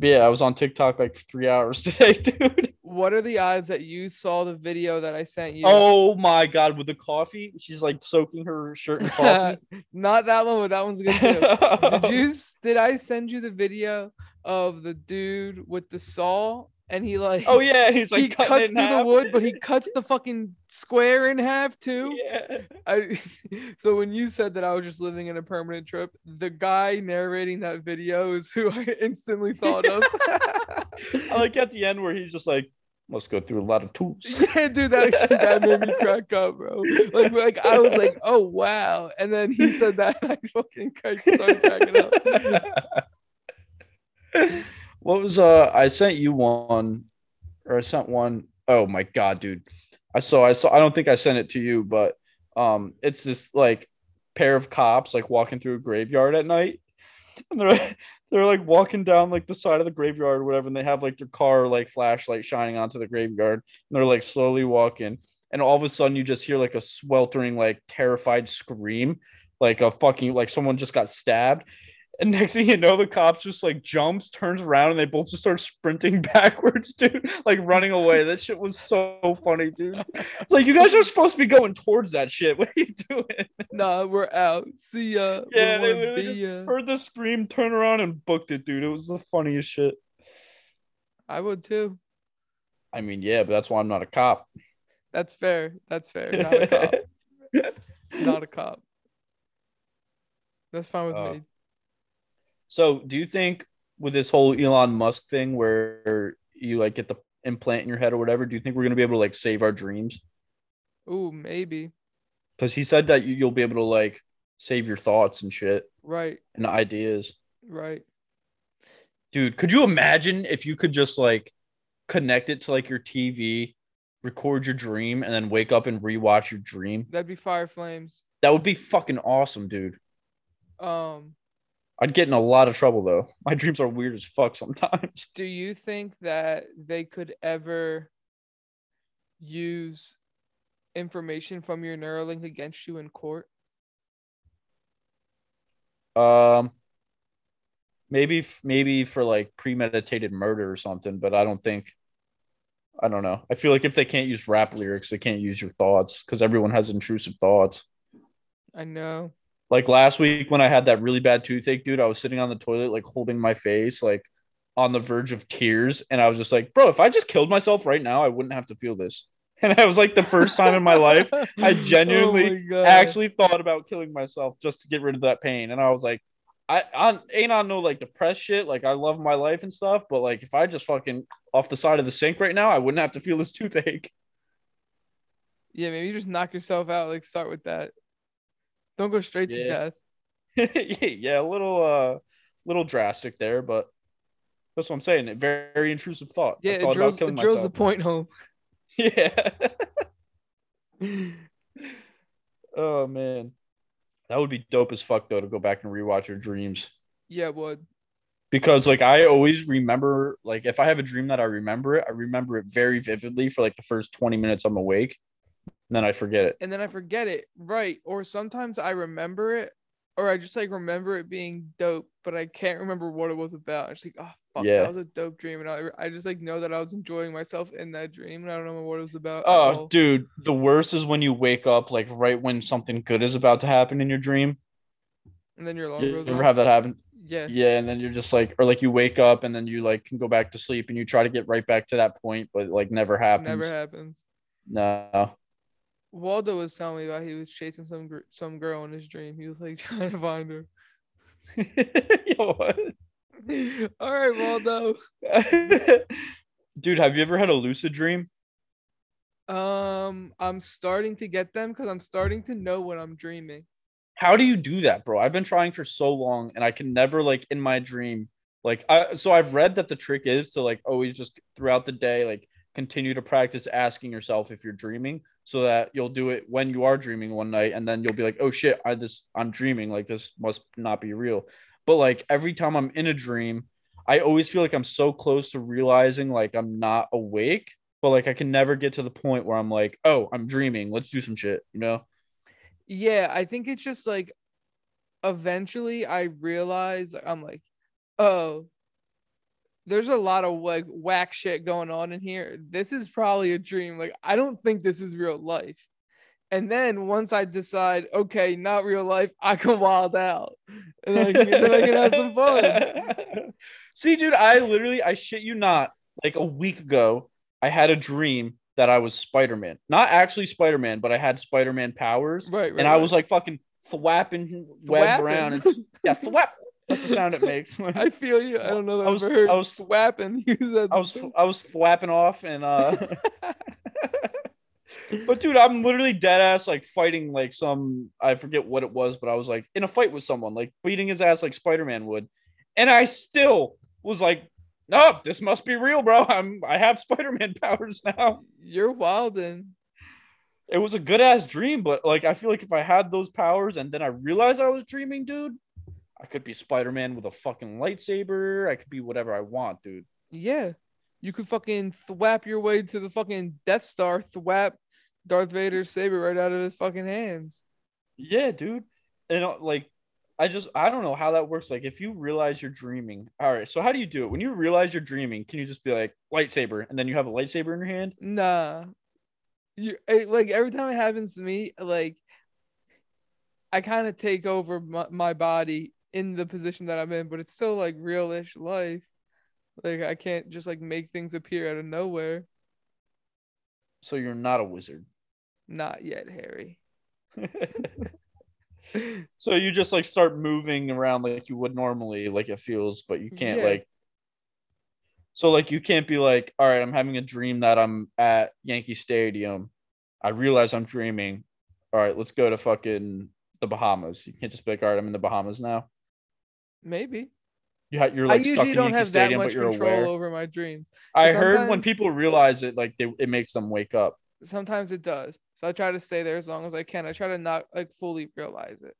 Yeah, I was on TikTok like three hours today, dude. What are the odds that you saw the video that I sent you? Oh my god, with the coffee, she's like soaking her shirt in coffee. not that one, but that one's good too. did you? Did I send you the video of the dude with the saw and he like Oh yeah, he's like he cuts through the wood, but he cuts the fucking square in half too. yeah. I so when you said that I was just living in a permanent trip, the guy narrating that video is who I instantly thought of. I like at the end where he's just like, must go through a lot of tools. yeah, dude, that actually that made me crack up, bro. Like, like I was like, oh wow, and then he said that, and I fucking started cracking up. What was uh I sent you one or I sent one oh my god dude. I saw I saw I don't think I sent it to you but um it's this like pair of cops like walking through a graveyard at night. And they're they're like walking down like the side of the graveyard or whatever and they have like their car like flashlight shining onto the graveyard. And they're like slowly walking. And all of a sudden you just hear like a sweltering like terrified scream like a fucking like someone just got stabbed and next thing you know, the cops just like jumps, turns around, and they both just start sprinting backwards, dude, like running away. That shit was so funny, dude. It's like you guys are supposed to be going towards that shit. What are you doing? Nah, we're out. See ya. Yeah, We they literally just ya. heard the scream, turn around, and booked it, dude. It was the funniest shit. I would too. I mean, yeah, but that's why I'm not a cop. That's fair. That's fair. Not a cop. Not a cop. That's fine with Uh, me. So, do you think with this whole Elon Musk thing, where you like get the implant in your head or whatever, do you think we're gonna be able to like save our dreams? Ooh, maybe. Because he said that you, you'll be able to like save your thoughts and shit Right. and ideas. Right. Dude, could you imagine if you could just like connect it to like your TV, record your dream, and then wake up and rewatch your dream? That'd be fire flames. That would be fucking awesome, dude. Um, I'd get in a lot of trouble though. My dreams are weird as fuck sometimes. do you think that they could ever use information from your Neuralink against you in court? Um, maybe maybe for like premeditated murder or something, but I don't think. I don't know. I feel like if they can't use rap lyrics, they can't use your thoughts because everyone has intrusive thoughts. I know. Like last week when I had that really bad toothache, dude, I was sitting on the toilet, like holding my face, like on the verge of tears. And I was just like, bro, if I just killed myself right now, I wouldn't have to feel this. And that was like the first time in my life I oh genuinely Oh God. I actually thought about killing myself just to get rid of that pain. And I was like, I, I ain't on no like depressed shit. Like I love my life and stuff, but like if I just fucking off the side of the sink right now, I wouldn't have to feel this toothache. Yeah, maybe you just knock yourself out. Like start with that. Don't go straight to death. yeah, a little uh little drastic there, but that's what I'm saying. A very, very intrusive thought. Yeah, it drills, it drills the point home. Yeah. oh man. That would be dope as fuck though to go back and rewatch your dreams. yeah, it would. because like I always remember like if I have a dream that I remember it, I remember it very vividly for like the first 20 minutes I'm awake. And then I forget it. and then I forget it. Right. Or sometimes I remember it, or I just like remember it being dope, but I can't remember what it was about. It's like, oh fuck, Yeah. that was a dope dream, and I I just like know that I was enjoying myself in that dream, and I don't know what it was about. Oh, dude, the worst is when you wake up like right when something good is about to happen in your dream. and then your alarm You goes ever have that happen? Yeah. Yeah, and then you're just like, or like you wake up and then you like can go back to sleep and you try to get right back to that point, but like never happens. Never happens. No. Waldo was telling me about he was chasing some gr- some girl in his dream. He was like trying to find her. Yo, what? All right, Waldo. Dude, have you ever had a lucid dream? Um, I'm starting to get them because I'm starting to know what I'm dreaming. How do you do that, bro? I've been trying for so long and I can never like in my dream like I so I've read that the trick is to like always just throughout the day like continue to practice asking yourself if you're dreaming so that you'll do it when you are dreaming one night and then you'll be like, "Oh shit, I this I'm dreaming, like this must not be real." But like every time I'm in a dream, I always feel like I'm so close to realizing like I'm not awake, but like I can never get to the point where I'm like, "Oh, I'm dreaming. Let's do some shit," you know? Yeah, I think it's just like eventually I realize I'm like, oh, there's a lot of like whack shit going on in here. This is probably a dream. Like, I don't think this is real life. And then once I decide, okay, not real life, I can wild out. And I can, then I can have some fun. See, dude, I literally, I shit you not. like a week ago, I had a dream that I was Spider Man. Not actually Spider Man, but I had Spider Man powers. Right, right. and I right. was like fucking thwapping webs Thwapping? around. And, yeah, thwap. That's the sound it makes. I feel you. I don't know that I I was- ever heard I was- swapping. I was I was thwapping off and uh But dude, I'm literally dead ass like fighting like some I forget what it was, but I was like in a fight with someone, like beating his ass like Spider-Man would. And I still was like, no, this must be real, bro. I'm I have Spider-Man powers now. You're wild, wildin'. It was a good ass dream, but like I feel like if I had those powers and then I realized I was dreaming, dude, I could be Spider-Man with a fucking lightsaber. I could be whatever I want, dude. Yeah. You could fucking thwap your way to the fucking Death Star, thwap Darth Vader's saber right out of his fucking hands. Yeah, dude. And uh, like, I just I don't know how that works. Like, if you realize you're dreaming, all right. So how do you do it? When you realize you're dreaming, can you just be like lightsaber, and then you have a lightsaber in your hand? Nah. You it, like every time it happens to me, like I kind of take over my, my body in the position that I'm in, but it's still like realish life. Like I can't just like make things appear out of nowhere. So you're not a wizard. Not yet, Harry. so you just like start moving around like you would normally, like it feels, but you can't Yeah. like. So like you can't be like, all right, I'm having a dream that I'm at Yankee Stadium. I realize I'm dreaming. All right, let's go to fucking the Bahamas. You can't just be like, all right, I'm in the Bahamas now. Maybe. Ha- you're like I usually don't have Stadium, that much control aware. over my dreams. I heard when people realize it, like they, it makes them wake up. Sometimes it does. So I try to stay there as long as I can. I try to not like fully realize it.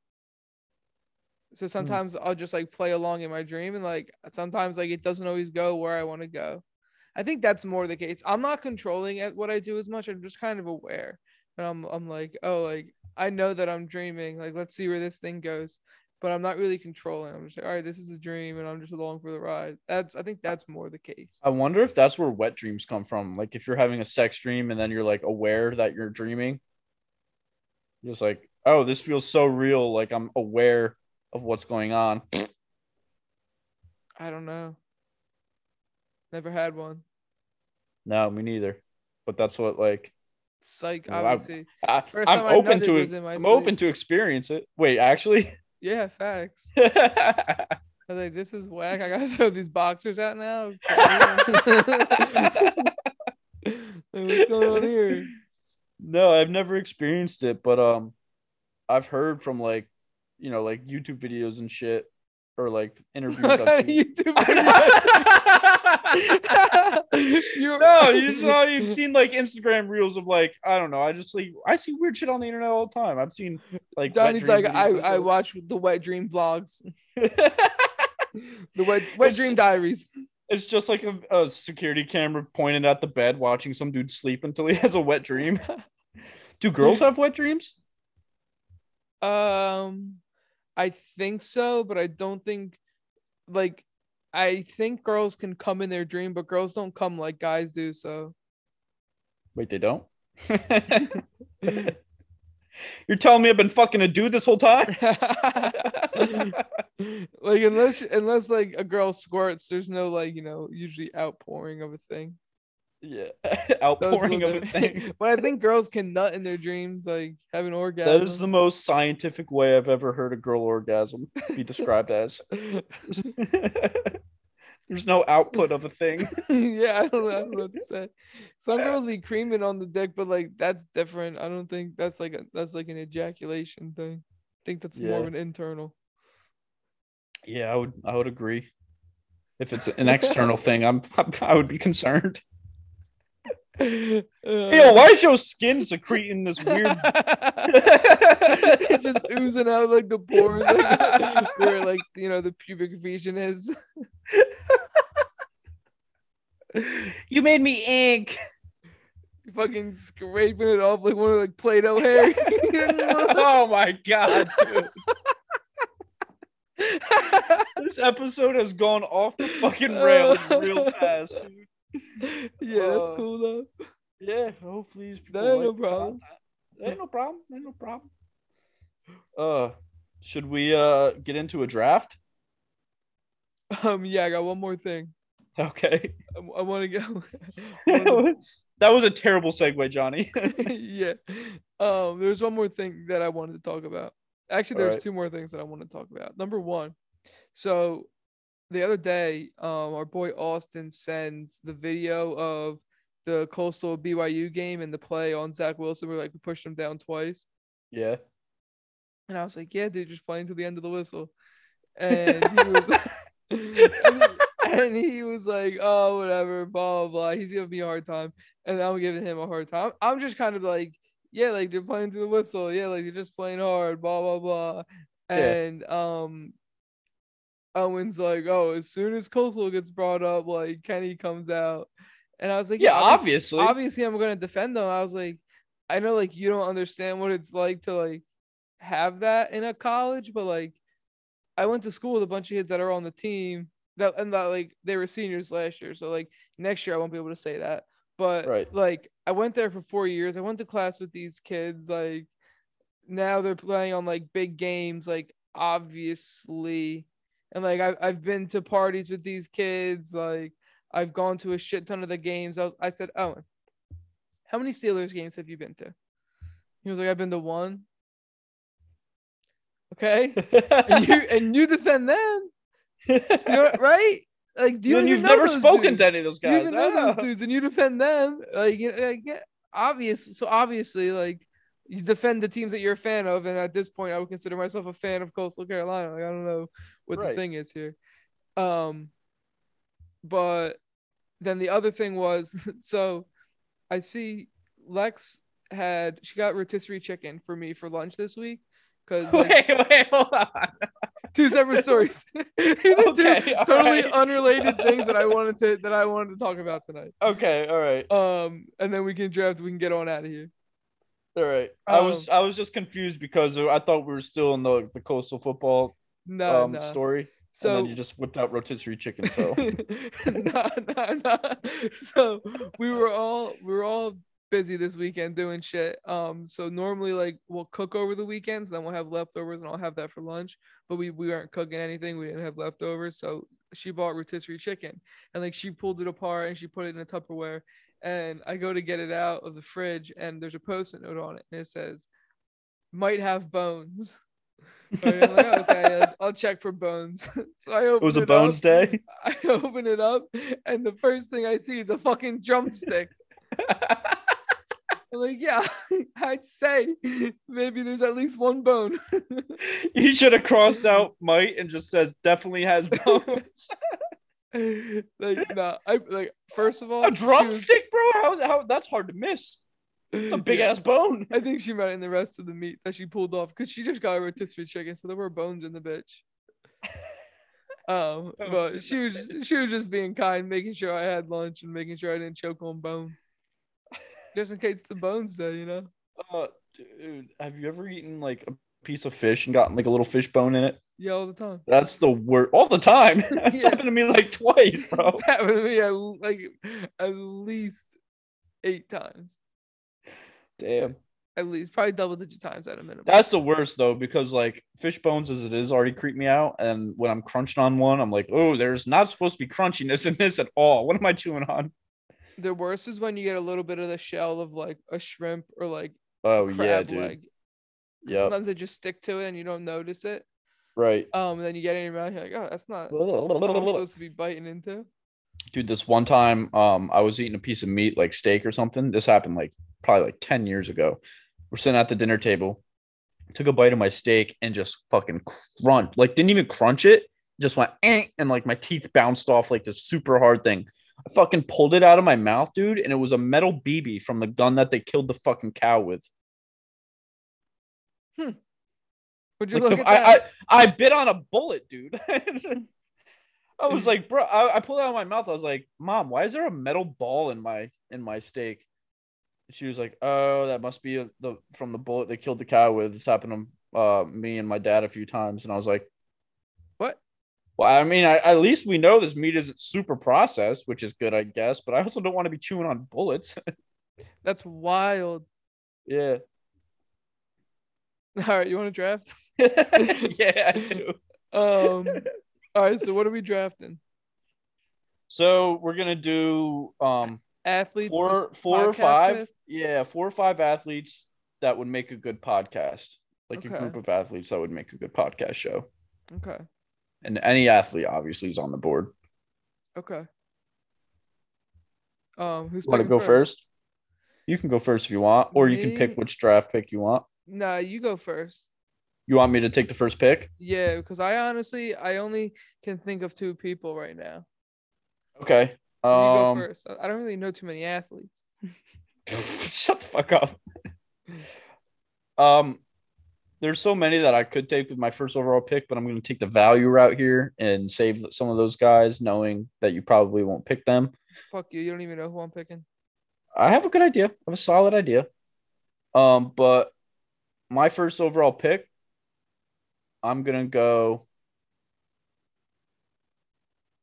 So hmm. sometimes I'll just like play along in my dream and like sometimes like it doesn't always go where I want to go. I think that's more the case. I'm not controlling at what I do as much. I'm just kind of aware. And I'm I'm like, oh like I know that I'm dreaming. Like let's see where this thing goes. But I'm not really controlling. I'm just like, all right, this is a dream and I'm just along for the ride. That's I think that's more the case. I wonder if that's where wet dreams come from. Like if you're having a sex dream and then you're like aware that you're dreaming, you're just like, oh, this feels so real. Like I'm aware of what's going on. I don't know. Never had one. No, me neither. But that's what like Psych, Well, I- obviously. I, First I'm time I open to it. I'm sleep. open to experience it. Wait, actually, Yeah, facts. I was like, this is whack. I gotta throw these boxers out now. What's going on here? no, I've never experienced it, but um, I've heard from like, you know, like YouTube videos and shit, or like interviews. YouTube videos. You- no, you saw you've seen like Instagram reels of like I don't know. I just like I see weird shit on the internet all the time. I've seen like Johnny's like, I, I watch the wet dream vlogs, the wet wet dream diaries. It's just like a, a security camera pointed at the bed, watching some dude sleep until he has a wet dream. Do girls have wet dreams? Um, I think so, but I don't think like I think girls can come in their dream, but girls don't come like guys do. So Wait, they don't. You're telling me I've been fucking a dude this whole time? like unless unless like a girl squirts, there's no like you know usually outpouring of a thing. Yeah, outpouring of a thing. but I think girls can nut in their dreams, like have an orgasm. That is the most scientific way I've ever heard a girl orgasm be described as. There's no output of a thing. yeah, I don't know, I don't know what to say. Some girls be creaming on the dick, but like that's different. I don't think that's like a that's like an ejaculation thing. I think that's more of an internal. Yeah, I would I would agree. If it's an external thing, I'm I would be concerned. Yo, why is your skin secreting this weird? it's just oozing out like the pores like, where like you know the pubic region is. you made me ink. fucking scraping it off like one of like Play-Doh hair. oh my god, dude. This episode has gone off the fucking rails real fast, dude. Yeah, that's Uh, cool though. Yeah, hopefully these people That ain't like no problem. Ain't no problem. Ain't no problem. Uh, should we uh get into a draft? Um, yeah, I got one more thing. Okay. I, I want to go. Wanna- that was a terrible segue, Johnny. yeah. Um, there's one more thing that I wanted to talk about. Actually, there's Alright. two more things that I want to talk about. Number one, so the other day, um, our boy Austin sends the video of the Coastal BYU game and the play on Zach Wilson where like we pushed him down twice. yeah. And I was like, yeah, dude, just playing to the end of the whistle. And he was and, he, and he was like, oh, whatever, blah, blah, blah. He's giving me a hard time. And I'm giving him a hard time. I'm just kind of like, yeah, like they're playing to the whistle. Yeah, like they're just playing hard, blah, blah, blah. Yeah. And um Owen's like, oh, as soon as Coastal gets brought up, like Kenny comes out. And I was like, Yeah, obvious- obviously. obviously I'm gonna defend them. I was like, I know like you don't understand what it's like to like have that in a college, but like I went to school with a bunch of kids that are on the team that and that like they were seniors last year. So like next year I won't be able to say that. But Right. like I went there for four years. I went to class with these kids. Like now they're playing on like big games, like obviously. And like I've I've been to parties with these kids, like I've gone to a shit ton of the games. I was I said, Owen, how many Steelers games have you been to? He was like, I've been to one. Okay. And you and you defend them. You know, right? Like, do you and you've never spoken dudes? to any of those guys. You even know those Ah. dudes, and you defend them. Like, you know, like, yeah, obvious. So obviously, like, you defend the teams that you're a fan of, and at this point, I would consider myself a fan of Coastal Carolina. Like, I don't know what Right. the thing is here. Um, but then the other thing was, so I see Lex had she got rotisserie chicken for me for lunch this week because Wait, wait, hold on. two separate stories. Are two Okay, totally right. unrelated things that I wanted to that I wanted to talk about tonight. Okay, all right. Um, and then we can draft. We can get on out of here. All right. I was Um, I was just confused because I thought we were still in the, the coastal football No, um no. story. So and then you just whipped out rotisserie chicken. So nah, nah, nah. So we were all we were all busy this weekend doing shit. Um, so normally like we'll cook over the weekends, then we'll have leftovers, and I'll have that for lunch. But we we aren't cooking anything. We didn't have leftovers, so she bought rotisserie chicken, and like she pulled it apart and she put it in a Tupperware. And I go to get it out of the fridge, and there's a post-it note on it, and it says, "Might have bones." Right, I'm like, oh, okay, I'll- check for bones. so I open it was a up. bones day. I open it up, and the first thing I see is a fucking drumstick. I'm like, yeah, I'd say maybe there's at least one bone. you should have crossed out might and just says definitely has bones. like, nah, I like. First of all, a she was- drumstick, bro? How, how that's hard to miss. It's a big Yeah. ass bone. I think she meant in the rest of the meat that she pulled off because she just got a rotisserie chicken, so there were bones in the bitch. Um, but she was she was just being kind, making sure I had lunch and making sure I didn't choke on bones, just in case the bones day, you know. Uh, dude, have you ever eaten like a piece of fish and gotten like a little fish bone in it? Yeah, all the time. That's the worst all the time. That's Yeah. happened to me like twice, bro. It's happened to me at, like at least eight times. Damn. At least probably double digit times at a minimum. That's the worst though, because like fish bones as it is already creep me out. And when I'm crunching on one, I'm like, oh, there's not supposed to be crunchiness in this at all. What am I chewing on? the worst is when you get a little bit of the shell of like a shrimp or like Oh yeah, dude. leg. Yep. Sometimes they just stick to it and you don't notice it. Right. Um, and then you get in your mouth, you're like, oh, that's not what I'm supposed to be biting into. Dude, this one time, um, I was eating a piece of meat, like steak or something. This happened like probably like 10 years ago. We're sitting at the dinner table, took a bite of my steak and just fucking crunch, like didn't even crunch it, just went eh, and like my teeth bounced off like this super hard thing. I fucking pulled it out of my mouth, dude, and it was a metal BB from the gun that they killed the fucking cow with. Would you Like look the- at I. I I bit on a bullet, dude. I was like, bro, I, I pulled it out of my mouth. I was like, Mom, why is there a metal ball in my in my steak? She was like, Oh, that must be the from the bullet they killed the cow with. It's happened to uh, me and my dad a few times, and I was like, What? Well, I mean, I, at least we know this meat isn't super processed, which is good, I guess. But I also don't want to be chewing on bullets. That's wild. yeah, All right, you want to draft? yeah, I do. Um, all right. So what are we drafting? So we're gonna do um Athletes. four four or five. with? Yeah, four or five athletes that would make a good podcast. Like a group of athletes that would make a good podcast show. Okay. And any athlete obviously is on the board. Okay. Um, who's Want to go first? You can go first if you want, or you can pick which draft pick you want. Nah, you go first. You want me to take the first pick? Yeah, because I honestly, I only can think of two people right now. Okay. You go Um, first. I I don't really know too many athletes. shut the fuck up. Um, there's so many that I could take with my first overall pick, but I'm going to take the value route here and save some of those guys, knowing that you probably won't pick them. Fuck you. You don't even know who I'm picking. I have a good idea. I have a solid idea. Um, but my first overall pick, I'm gonna go.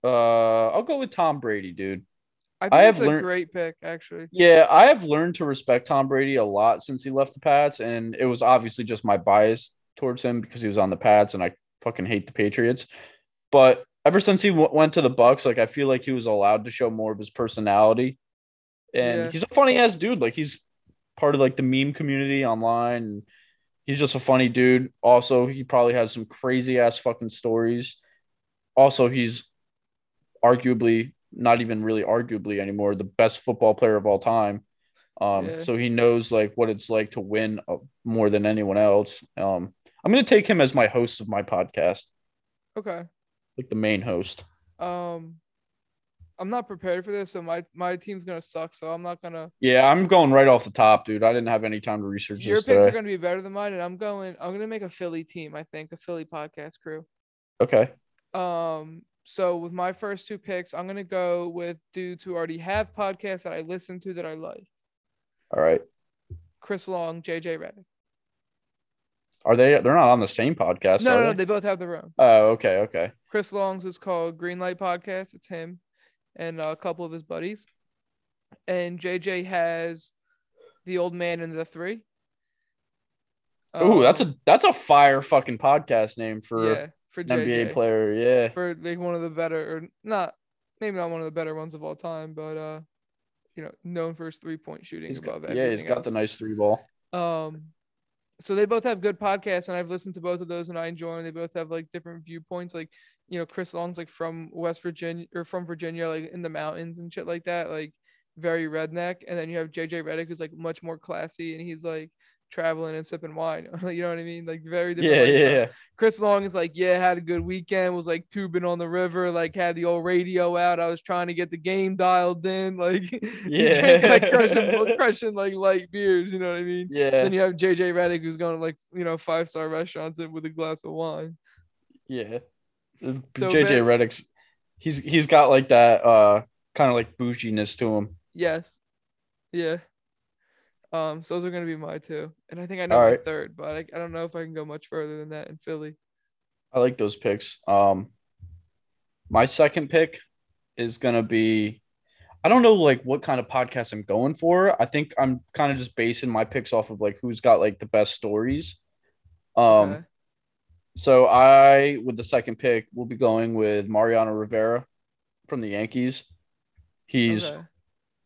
Uh, I'll go with Tom Brady, dude. I think I have it's a learned- great pick, actually. Yeah, I have learned to respect Tom Brady a lot since he left the Pats, and it was obviously just my bias towards him because he was on the Pats, and I fucking hate the Patriots. But ever since he w- went to the Bucs, like I feel like he was allowed to show more of his personality, and Yeah. he's a funny ass dude. Like he's part of like the meme community online. He's just a funny dude. Also, he probably has some crazy ass fucking stories. Also, he's arguably not even really arguably anymore the best football player of all time. Um, Yeah. so he knows like what it's like to win uh, more than anyone else. Um, I'm gonna take him as my host of my podcast, Okay. like the main host. Um, I'm not prepared for this, so my my team's gonna suck. So I'm not gonna. Yeah, I'm going right off the top, dude. I didn't have any time to research Your picks are gonna be better than mine, and I'm going. I'm gonna make a Philly team. I think a Philly podcast crew. Okay. Um, so with my first two picks, I'm gonna go with dudes who already have podcasts that I listen to that I like. All right. Chris Long, JJ Redick. Are they? They're not on the same podcast. No, no, no, they? they both have their own. Oh, okay, okay. Chris Long's is called Greenlight Podcast. It's him and a couple of his buddies. And JJ has the old man and the three. Ooh, that's Um, a that's a fire fucking podcast name for yeah for an JJ. NBA player. Yeah. for like one of the better or not maybe not one of the better ones of all time, but uh, you know, known for his three point shooting He's above got, yeah, he's got the nice three ball. Um, so they both have good podcasts, and I've listened to both of those, and I enjoy them. They both have like different viewpoints. Like, you know, Chris Long's like from West Virginia or from Virginia, like in the mountains and shit like that, like very redneck. And then you have JJ Redick who's like much more classy, and he's like traveling and sipping wine. you know what I mean? Like very different. Yeah, yeah. Chris Long is like, yeah, had a good weekend. Was like tubing on the river. Like had the old radio out. I was trying to get the game dialed in. Like, Yeah. drank, like crushing, crushing like light beers. You know what I mean? Yeah, Then you have JJ Redick who's going to like you know five star restaurants with a glass of wine. yeah. So JJ then- Redick's he's he's got like that uh kind of like bouginess to him. Yes. Yeah. Um, so those are gonna be my two, and I think I know All my right. third, but I, I don't know if I can go much further than that in Philly. I like those picks. Um my second pick is gonna be I don't know like what kind of podcast I'm going for. I think I'm kind of just basing my picks off of like who's got like the best stories. Um Okay. So I with the second pick will be going with Mariano Rivera from the Yankees. He's Okay.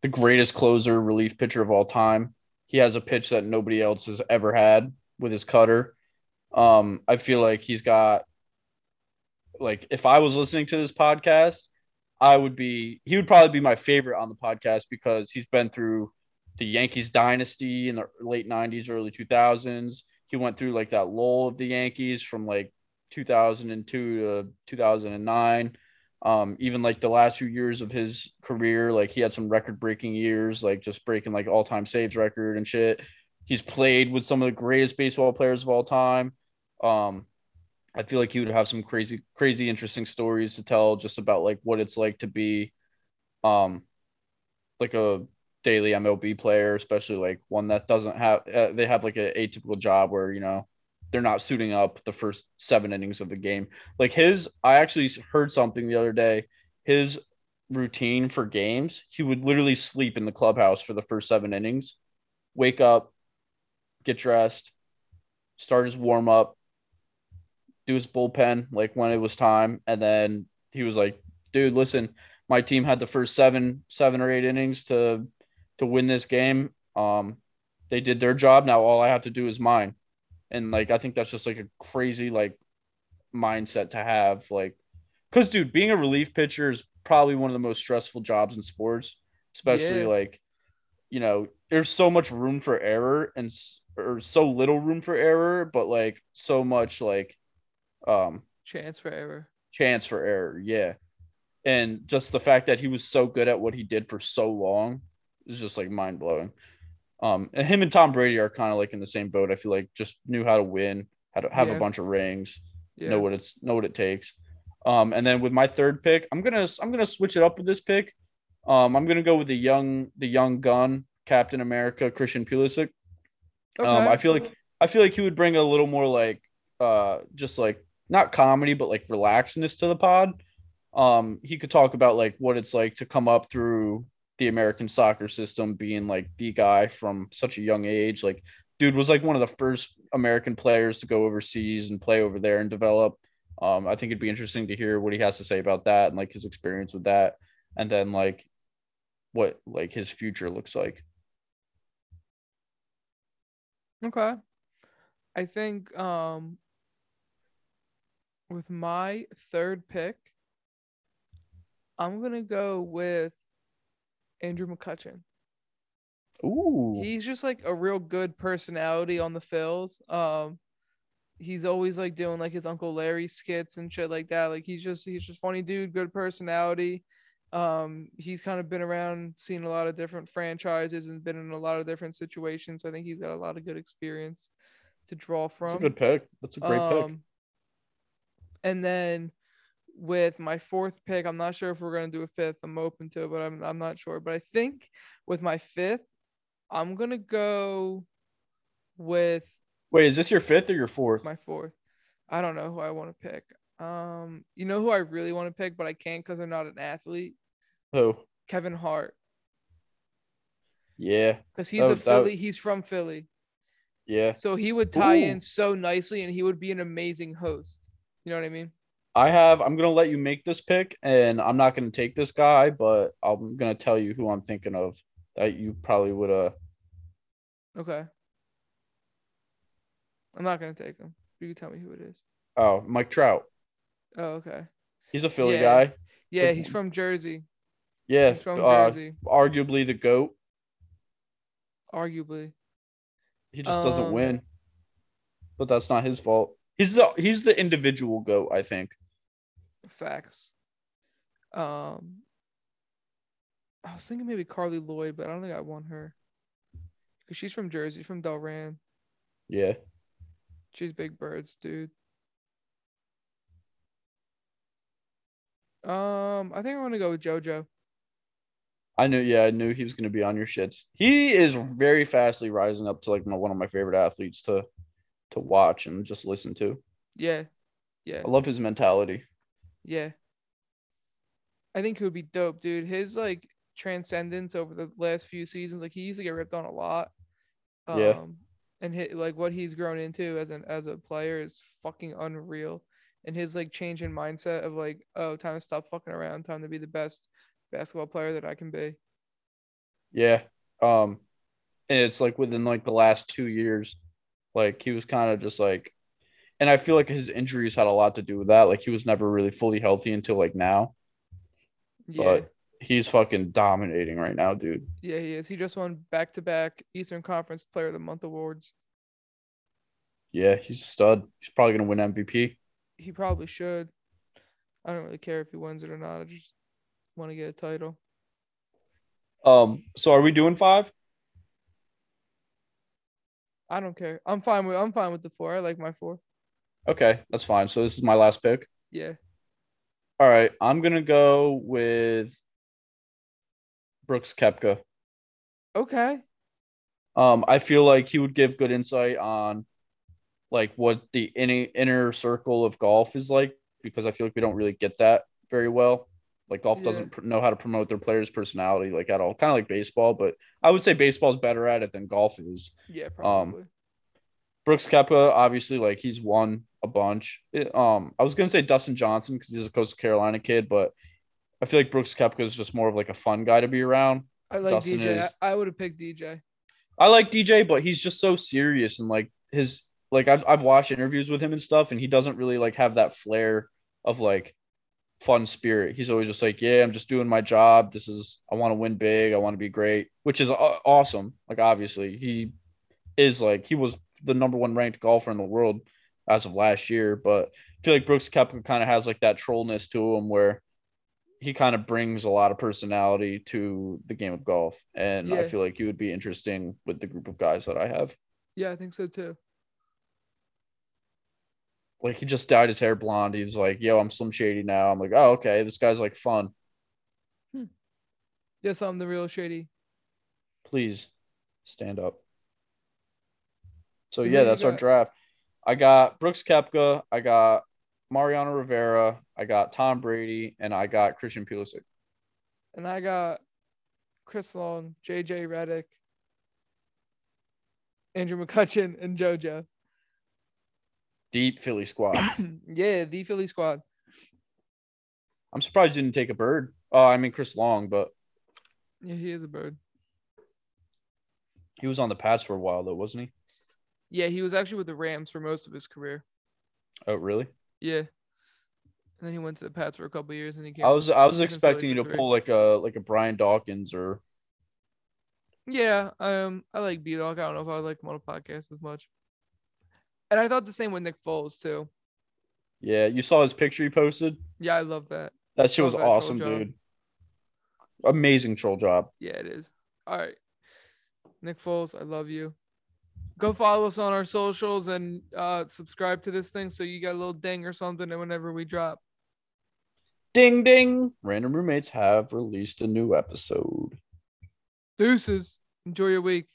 the greatest closer relief pitcher of all time. He has a pitch that nobody else has ever had with his cutter. Um, I feel like he's got like if I was listening to this podcast, I would be he would probably be my favorite on the podcast because he's been through the Yankees dynasty in the late 90s, early 2000s. He went through like that lull of the Yankees from like 2002 to 2009 um even like the last few years of his career like he had some record breaking years like just breaking like all-time saves record and shit. He's played with some of the greatest baseball players of all time. Um i feel like he would have some crazy crazy interesting stories to tell just about like what it's like to be um like a daily mlb player especially like one that doesn't have uh, they have like a atypical job where you know they're not suiting up the first seven innings of the game. Like his, I actually heard something the other day. His routine for games, he would literally sleep in the clubhouse for the first seven innings, wake up, get dressed, start his warm up, do his bullpen like when it was time, and then he was like, "Dude, listen, my team had the first seven, seven or eight innings to to win this game. Um, they did their job. Now all I have to do is mine, and like I think that's just like a crazy like mindset to have. Like, because dude, being a relief pitcher is probably one of the most stressful jobs in sports, especially Yeah. like, you know, there's so much room for error and or so little room for error, but like so much like, um, Chance for error. chance for error. Yeah. And just the fact that he was so good at what he did for so long is just like mind blowing. Um, and him and Tom Brady are kind of like in the same boat. I feel like just knew how to win, how to have Yeah. a bunch of rings, Yeah. know what it's know what it takes. Um, and then with my third pick, I'm gonna I'm gonna switch it up with this pick. Um, I'm gonna go with the young the young gun Captain America Christian Pulisic. okay. Um, I feel like I feel like he would bring a little more like uh just like not comedy but like relaxedness to the pod. Um, he could talk about like what it's like to come up through the American soccer system, being like the guy from such a young age. Like, dude was like one of the first American players to go overseas and play over there and develop. Um, I think it'd be interesting to hear what he has to say about that and like his experience with that, and then like what like his future looks like. Okay. I think um with my third pick, I'm gonna go with Andrew McCutchen. Ooh, He's just like a real good personality on the Phils. Um he's always like doing like his Uncle Larry skits and shit like that. Like he's just he's just funny dude, good personality. Um he's kind of been around, seen a lot of different franchises and been in a lot of different situations. So I think he's got a lot of good experience to draw from. that's a good pick. That's a great pick. Um, And then with my fourth pick, I'm not sure if we're gonna do a fifth. I'm open to it, but I'm I'm not sure. But I think with my fifth, I'm gonna go with Wait, is this your fifth or your fourth? my fourth. I don't know who I want to pick. Um, you know who I really want to pick, but I can't because they're not an athlete. Who? Kevin Hart, Yeah, because he's That a would- that Philly. He's from Philly, yeah. so he would tie Ooh. in so nicely, and he would be an amazing host. You know what I mean? I have. I'm gonna let you make this pick, and I'm not gonna take this guy, but I'm gonna tell you who I'm thinking of that you probably would have. Okay. I'm not gonna take him. You can tell me who it is. oh Mike Trout. Oh, okay. He's a Philly Yeah. guy. Yeah, Good he's from Jersey. Yeah, He's from uh, Jersey, arguably the goat. arguably. He just doesn't Um, win, but that's not his fault. He's the he's the individual goat. I think. Facts. Um, I was thinking maybe Carli Lloyd, but I don't think I want her. Cause she's from Jersey, from Delran. Yeah. She's big birds, dude. Um, I think I'm gonna go with JoJo. I knew, yeah, I knew he was going to be on your shits. He is very fastly rising up to like my, one of my favorite athletes to to watch and just listen to. Yeah, yeah. I love his mentality. Yeah. I think he would be dope, dude. His like transcendence over the last few seasons, like he used to get ripped on a lot. Um Yeah. and hit like what he's grown into as an as a player is fucking unreal. And his like change in mindset of like, oh, time to stop fucking around, time to be the best basketball player that I can be. Yeah. Um, and it's like within like the last two years, like he was kind of just like, and I feel like his injuries had a lot to do with that. Like he was never really fully healthy until like now, Yeah. but he's fucking dominating right now, dude. yeah, he is. He just won back to back Eastern Conference Player of the Month awards. Yeah, he's a stud. He's probably gonna win MVP. He probably should. I don't really care if he wins it or not. I just want to get a title. Um, so are we doing five? I don't care. I'm fine with I'm fine with the four. I like my four. Okay, that's fine. So this is my last pick. Yeah. All right, I'm gonna go with Brooks Koepka. Okay. Um, I feel like he would give good insight on like what the inner inner circle of golf is like because I feel like we don't really get that very well. Like golf Yeah. doesn't pr- know how to promote their players' personality like at all. Kind of like baseball, but I would say baseball's better at it than golf is. Yeah, probably. Brooks Koepka, obviously, like he's won a bunch. It- um, I was gonna say Dustin Johnson because he's a Coastal Carolina kid, but I feel like Brooks Koepka is just more of like a fun guy to be around. I like Dustin DJ. is- I, I would have picked DJ. I like DJ, but he's just so serious and like his like I've I've watched interviews with him and stuff, and he doesn't really like have that flair of like fun spirit. He's always just like, yeah, I'm just doing my job. This is I want to win big. I want to be great, which is awesome. Like obviously he is like he was the number one ranked golfer in the world as of last year, but I feel like Brooks Koepka kind of has like that trollness to him where he kind of brings a lot of personality to the game of golf, and I feel like he would be interesting with the group of guys that I have. Yeah, I think so too. Like he just dyed his hair blonde. He was like, "Yo, I'm Slim Shady now." I'm like, "Oh, okay, this guy's like fun." Hmm. Yes, I'm the real shady. Please stand up. So So yeah, that's our draft. I got Brooks Koepka, I got Mariano Rivera, I got Tom Brady, and I got Christian Pulisic. And I got Chris Long, JJ Redick, Andrew McCutchen, and JoJo. Deep Philly squad. yeah, the Philly squad. I'm surprised you didn't take a bird. Oh, I mean Chris Long, but Yeah, he is a bird. he was on the Pats for a while though, wasn't he? Yeah, he was actually with the Rams for most of his career. Oh, really? Yeah. And then he went to the Pats for a couple years and he came. I was I was He's in Philly expecting you to pull like a like a Brian Dawkins or Yeah, um, I like B Dog. I don't know if I like him on a podcast as much. And I thought the same with Nick Foles too. yeah. You saw his picture he posted. Yeah, I love that. That shit was that awesome, dude. Amazing troll job. Yeah, it is. All right. Nick Foles, I love you. Go follow us on our socials and uh, subscribe to this thing so you get a little ding or something whenever we drop. Ding ding. Random roommates have released a new episode. Deuces. Enjoy your week.